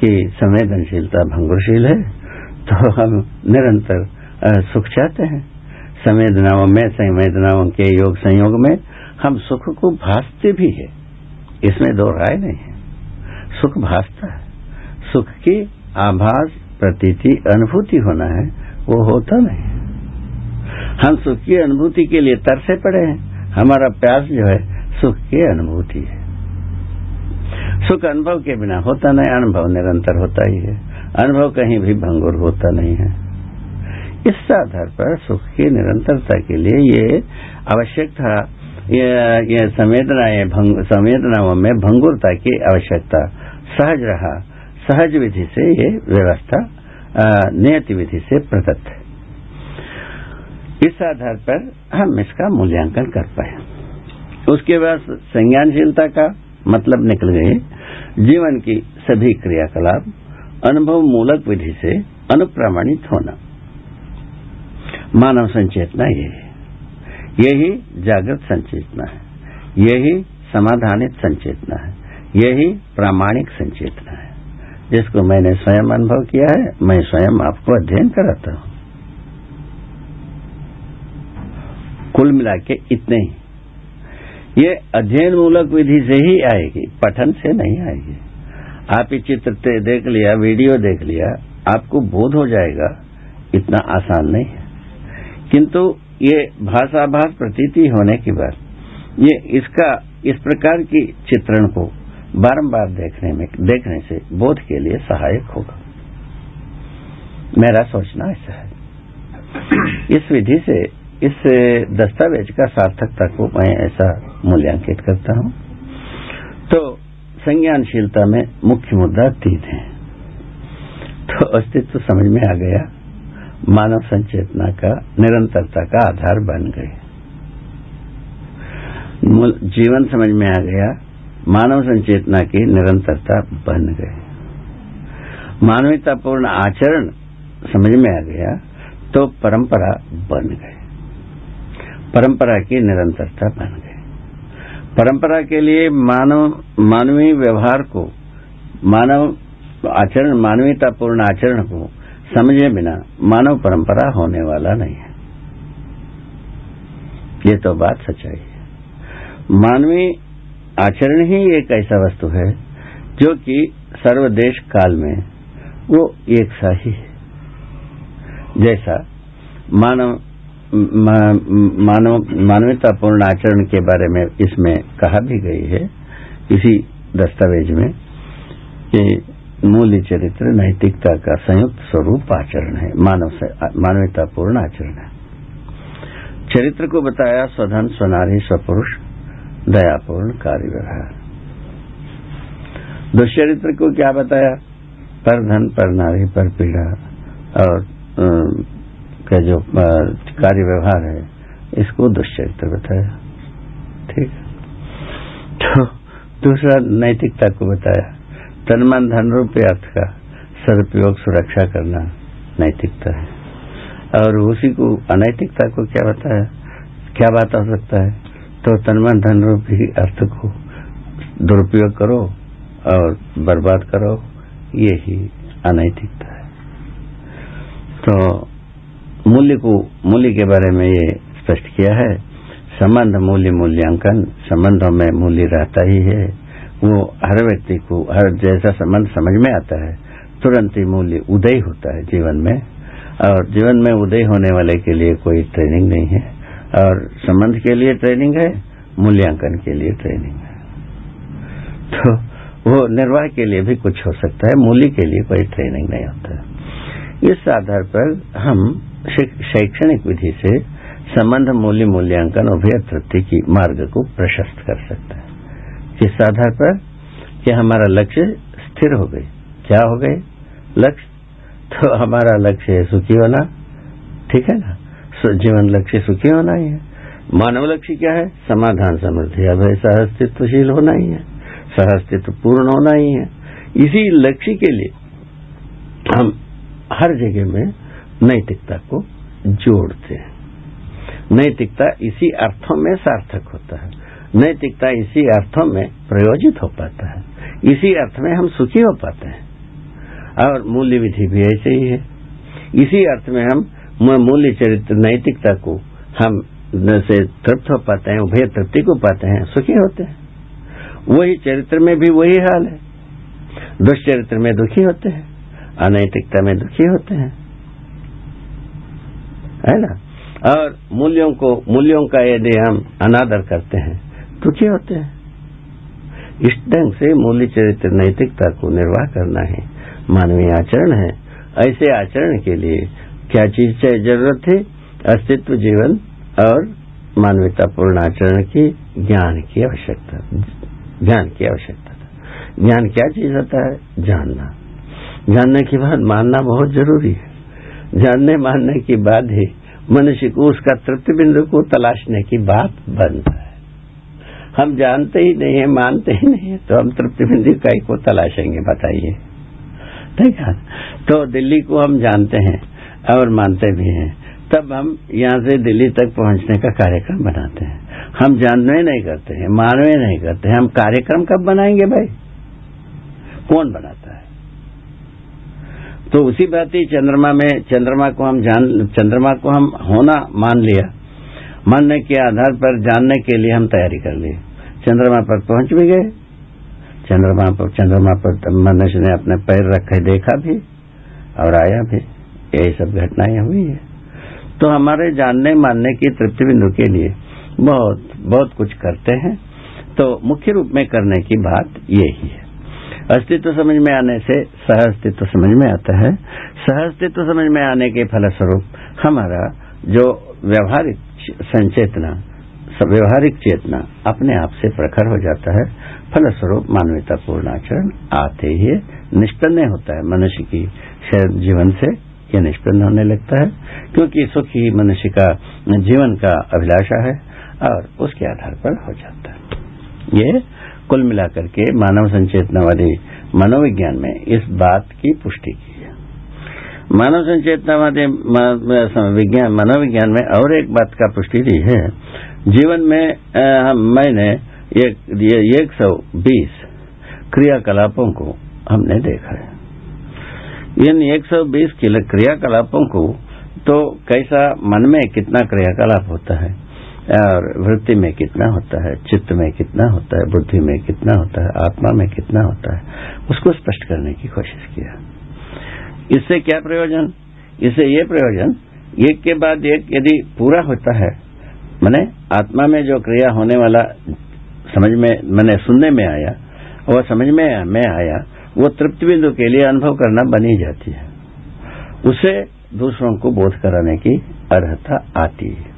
कि संवेदनशीलता भंगुरशील है तो हम निरंतर सुख चाहते हैं। संवेदनाओं में, संवेदनाओं के योग संयोग में हम सुख को भासते भी है। इसमें दो राय नहीं है। सुख भासता है। सुख की आभास, प्रतीति, अनुभूति होना है, वो होता नहीं हम सुख की अनुभूति के लिए तरसे पड़े हैं। हमारा प्यास जो है सुख की अनुभूति है। सुख अनुभव के बिना होता नहीं अनुभव निरंतर होता ही है। अनुभव कहीं भी भंगुर होता नहीं है। इस आधार पर सुख की निरंतरता के लिए ये आवश्यक था ये, ये संवेदनाओं में भंगुरता की आवश्यकता। सहज रहा। सहज विधि से ये व्यवस्था नियति विधि से प्रदत्त है। इस आधार पर हम इसका मूल्यांकन कर पाए उसके बाद संज्ञानशीलता का मतलब निकल गए जीवन की सभी क्रियाकलाप, अनुभव मूलक विधि से अनुप्रमाणित होना। मानव संचेतना यही है। यही जागृत संचेतना है। यही समाधानित संचेतना है। यही प्रामाणिक संचेतना है। जिसको मैंने स्वयं अनुभव किया है, मैं स्वयं आपको अध्ययन कराता हूँ। कुल मिला के इतने ही। ये अध्ययन मूलक विधि से ही आएगी, पठन से नहीं आएगी। आप ये चित्र देख लिया, वीडियो देख लिया, आपको बोध हो जाएगा, इतना आसान नहीं है। किंतु ये भाषाभास प्रतीति होने के बाद, ये इसका, इस प्रकार की चित्रण को बारंबार देखने में, देखने से बोध के लिए सहायक होगा। मेरा सोचना ऐसा है। इस विधि से इस दस्तावेज़ का सार्थकता को मैं ऐसा मूल्यांकित करता हूँ। तो संज्ञानशीलता में मुख्य मुद्दा तीन है। तो अस्तित्व समझ में आ गया। मानव संचेतना का, निरंतरता का आधार बन गए। जीवन समझ में आ गया। मानव संचेतना की निरंतरता बन गए। मानवीयतापूर्ण आचरण समझ में आ गया। तो परंपरा बन गए। परंपरा की निरंतरता बन गई। परंपरा के लिए मानव, मानवीय व्यवहार को, मानव आचरण, मानवीयतापूर्ण आचरण को समझे बिना मानव परंपरा होने वाला नहीं है। ये तो बात सच्चाई है। मानवीय आचरण ही एक ऐसा वस्तु है जो कि सर्वदेश काल में वो एक सा ही है। जैसा मानव मानव, मानवतापूर्ण आचरण के बारे में इसमें कहा भी गई है, इसी दस्तावेज़ में, कि मूल्य चरित्र नैतिकता का संयुक्त स्वरूप आचरण है, मानव मानवतापूर्ण आचरण है। चरित्र को बताया स्वधन, स्वनारी, स्वपुरुष, दयापूर्ण कार्य व्यवहार दुष्चरित्र को क्या बताया? पर धन, पर नारी, पर पीड़ा और का जो कार्य व्यवहार है, इसको दुष्चरित्र बताया ठीक। तो दूसरा नैतिकता को बताया। तन मन धन रूप अर्थ का सदुपयोग सुरक्षा करना नैतिकता है। और उसी को अनैतिकता को क्या बताया? क्या बात हो सकता है? तो तनमन धन रूप अर्थ को दुरुपयोग करो और बर्बाद करो, ये ही अनैतिकता है। तो मूल्य को, मूल्य के बारे में ये स्पष्ट किया है। संबंध मूल्य, मूल्यांकन, संबंधों में मूल्य रहता ही है। वो हर व्यक्ति को, हर जैसा संबंध समझ में आता है, तुरंत ही मूल्य उदय होता है जीवन में। और जीवन में उदय होने वाले के लिए कोई ट्रेनिंग नहीं है। और संबंध के लिए ट्रेनिंग है, मूल्यांकन के लिए ट्रेनिंग है। तो वो निर्वाह के लिए भी कुछ हो सकता है, मूल्य के लिए कोई ट्रेनिंग नहीं होता। है इस आधार पर हम शैक्षणिक विधि से संबंध मूल्य मूल्यांकन उभय तृप्ति की मार्ग को प्रशस्त कर सकता है। किस आधार पर? कि हमारा लक्ष्य स्थिर हो गई। क्या हो गए लक्ष्य? तो हमारा लक्ष्य है सुखी होना। ठीक है ना? जीवन लक्ष्य सुखी होना ही है। मानव लक्ष्य क्या है? समाधान समृद्धि अब अभय, सहअस्तित्वशील होना ही है। सहअस्तित्व पूर्ण होना ही है। इसी लक्ष्य के लिए हम हर जगह में नैतिकता को जोड़ते हैं। नैतिकता इसी अर्थों में सार्थक होता है। नैतिकता इसी अर्थों में प्रयोजित हो पाता है। इसी अर्थ में हम सुखी हो पाते हैं। और मूल्य विधि भी ऐसे ही है। इसी अर्थ में हम मूल्य चरित्र नैतिकता को हम से तृप्त हो पाते हैं, उभय तृप्ति को पाते हैं, सुखी होते हैं। वही चरित्र में भी वही हाल है। दुष्चरित्र में दुखी होते हैं, अनैतिकता में दुखी होते हैं। है ना? और मूल्यों को, मूल्यों का यदि हम अनादर करते हैं तो क्या होते हैं? इस ढंग से मूल्य चरित्र नैतिकता को निर्वाह करना है। मानवीय आचरण है। ऐसे आचरण के लिए क्या चीज़ चाहिए ज़रूरत थी अस्तित्व, जीवन और मानवतापूर्ण आचरण की ज्ञान की आवश्यकता, ज्ञान की आवश्यकता था। ज्ञान क्या चीज़ होता है? जानना। जानने के बाद मानना बहुत ज़रूरी है। जानने मानने के बाद ही। मनुष्य को उसका तृप्ति बिंदु को तलाशने की बात बनता है। हम जानते ही नहीं है, मानते ही नहीं है तो हम तृप्ति बिंदु कई को तलाशेंगे, बताइए। ठीक है? तो दिल्ली को हम जानते हैं और मानते भी हैं। तब हम यहाँ से दिल्ली तक पहुँचने का कार्यक्रम बनाते हैं। हम जानवे नहीं करते हैं मानवे नहीं करते हैं। हम कार्यक्रम कब बनाएँगे भाई? कौन बनाता तो उसी बात ही चंद्रमा में, चंद्रमा को हम जान, चंद्रमा को हम होना मान लिया। मानने के आधार पर जानने के लिए हम तैयारी कर ली। चंद्रमा पर पहुँच भी गए। चंद्रमा पर चंद्रमा पर मनुष्य ने अपने पैर रखे देखा भी, और आया भी। यही सब घटनाएँ हुई है। तो हमारे जानने मानने की तृप्ति बिंदु के लिए बहुत बहुत कुछ करते हैं। तो मुख्य रूप में करने की बात यही है। अस्तित्व समझ में आने से सह अस्तित्व समझ में आता है। सह अस्तित्व समझ में आने के फलस्वरूप हमारा जो व्यवहारिक संचेतना व्यवहारिक चेतना अपने आप से प्रखर हो जाता है। फलस्वरूप मानवतापूर्ण आचरण आते ही निष्पन्न होता है। मनुष्य की जीवन से यह निष्पन्न होने लगता है, क्योंकि सुख ही मनुष्य का जीवन का अभिलाषा है और उसके आधार पर हो जाता है। ये कुल मिलाकर के मानव संचेतनावादी मनोविज्ञान में इस बात की पुष्टि की है। मानव संचेतनावादी विज्ञान मनोविज्ञान में और एक बात का पुष्टि दी है। जीवन में आ, मैंने एक सौ बीस क्रियाकलापों को हमने देखा है। इन 120 क्रियाकलापों को तो कैसा मन में कितना क्रियाकलाप होता है? और वृत्ति में कितना होता है, चित्त में कितना होता है, बुद्धि में कितना होता है, आत्मा में कितना होता है, उसको स्पष्ट करने की कोशिश किया। इससे क्या प्रयोजन? इससे ये प्रयोजन, एक के बाद एक यदि पूरा होता है, मैंने आत्मा में जो क्रिया होने वाला समझ में, मैंने सुनने में आया, और समझ में में आया, वो तृप्ति बिंदु के लिए अनुभव करना बनी जाती है। उसे दूसरों को बोध कराने की अर्हता आती है।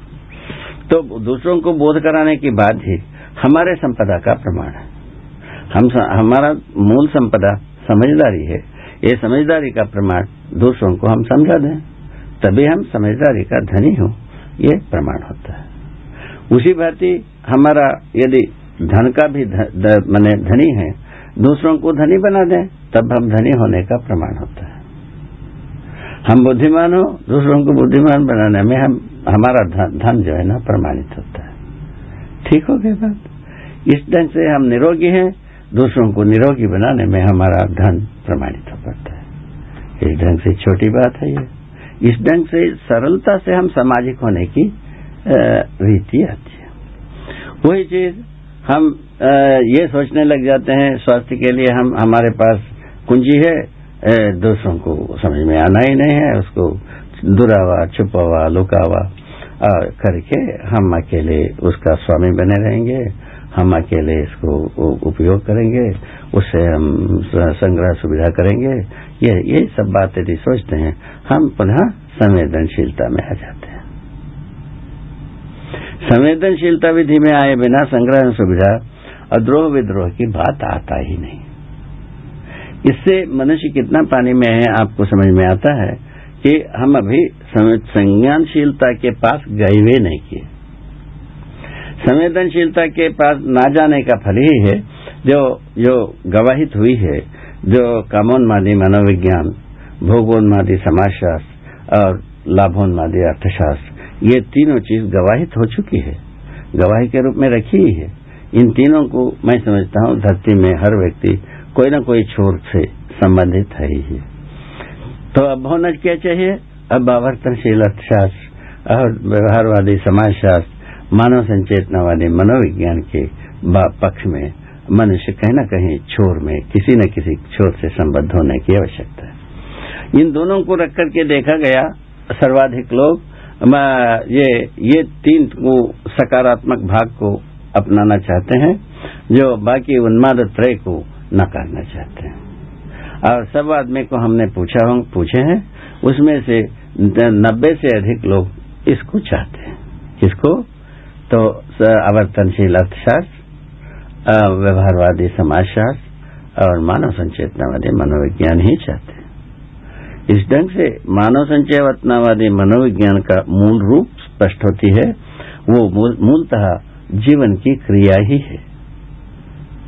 तो दूसरों को बोध कराने की बात ही हमारे संपदा का प्रमाण है। हम हमारा मूल संपदा समझदारी है। ये समझदारी का प्रमाण दूसरों को हम समझा दें, तभी हम समझदारी का धनी हो, ये प्रमाण होता है। उसी भांति हमारा यदि धन का भी मैंने धनी है, दूसरों को धनी बना दें, तब हम धनी होने का प्रमाण होता है। हम बुद्धिमान हो, दूसरों को बुद्धिमान बनाने में हम, हमारा धन जो है ना प्रमाणित होता है। ठीक हो गई बात? इस ढंग से हम निरोगी हैं, दूसरों को निरोगी बनाने में हमारा धन प्रमाणित हो पाता है। इस ढंग से छोटी बात है ये। इस ढंग से सरलता से हम सामाजिक होने की रीति आती है। वही चीज़ हम ये सोचने लग जाते हैं, स्वास्थ्य के लिए हम, हमारे पास कुंजी है दूसरों को समझ में आना ही नहीं है, उसको दुरावा, छुपावा, लुकावा करके हम अकेले उसका स्वामी बने रहेंगे, हम अकेले इसको उपयोग करेंगे, उससे हम संग्रह सुविधा करेंगे। ये ये सब बातें यदि सोचते हैं, हम पुनः संवेदनशीलता में आ जाते हैं। संवेदनशीलता विधि में आए बिना संग्रह सुविधा और द्रोह विद्रोह की बात आता ही नहीं। इससे मनुष्य कितना पानी में है आपको समझ में आता है कि हम अभी संज्ञानशीलता के पास गए हुए नहीं किए। संवेदनशीलता के पास ना जाने का फल ही है जो जो गवाहित हुई है, जो कामोन्मादी मनोविज्ञान भोगोन्मादी समाजशास्त्र और लाभोन्मादी अर्थशास्त्र, ये तीनों चीज़ गवाहित हो चुकी है। गवाही के रूप में रखी ही है। इन तीनों को मैं समझता हूँ, धरती में हर व्यक्ति कोई ना कोई छोर से संबंधित है ही। तो अब होना क्या चाहिए? अब आवर्तनशील अर्थशास्त्र और व्यवहारवादी समाजशास्त्र, मानव संचेतनावादी मनोविज्ञान के पक्ष में मनुष्य कहीं न कहीं छोर में, किसी न किसी छोर से संबद्ध होने की आवश्यकता है। इन दोनों को रख करके देखा गया, सर्वाधिक लोग ये ये तीन को सकारात्मक भाग को अपनाना चाहते हैं, जो बाकी उन्माद त्रय को नकारना चाहते हैं। और सब आदमी को हमने पूछा हम पूछे हैं, उसमें से नब्बे से अधिक लोग इसको चाहते हैं। किसको? तो आवर्तनशील अर्थशास्त्र व्यवहारवादी समाजशास्त्र और मानव संचेतनावादी मनोविज्ञान ही चाहते हैं। इस ढंग से मानव संचेतनावादी मनोविज्ञान का मूल रूप स्पष्ट होती है, वो मूलतः जीवन की क्रिया ही है,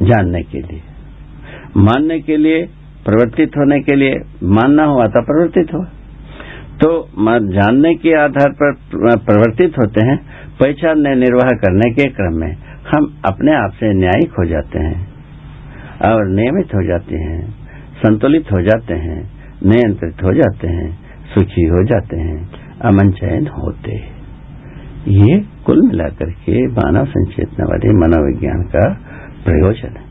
जानने के लिए। मानने के लिए, प्रवर्तित होने के लिए मानना हुआ था, प्रवर्तित हुआ। तो जानने के आधार पर प्रवर्तित होते हैं, पहचान निर्वाह करने के क्रम में हम अपने आप से न्यायिक हो जाते हैं, और नियमित हो जाते हैं, संतुलित हो जाते हैं, नियंत्रित हो जाते हैं, सुखी हो जाते हैं, अमन चयन होते ये कुल मिलाकर के मानव संचेतना वाले मनोविज्ञान का प्रयोजन है।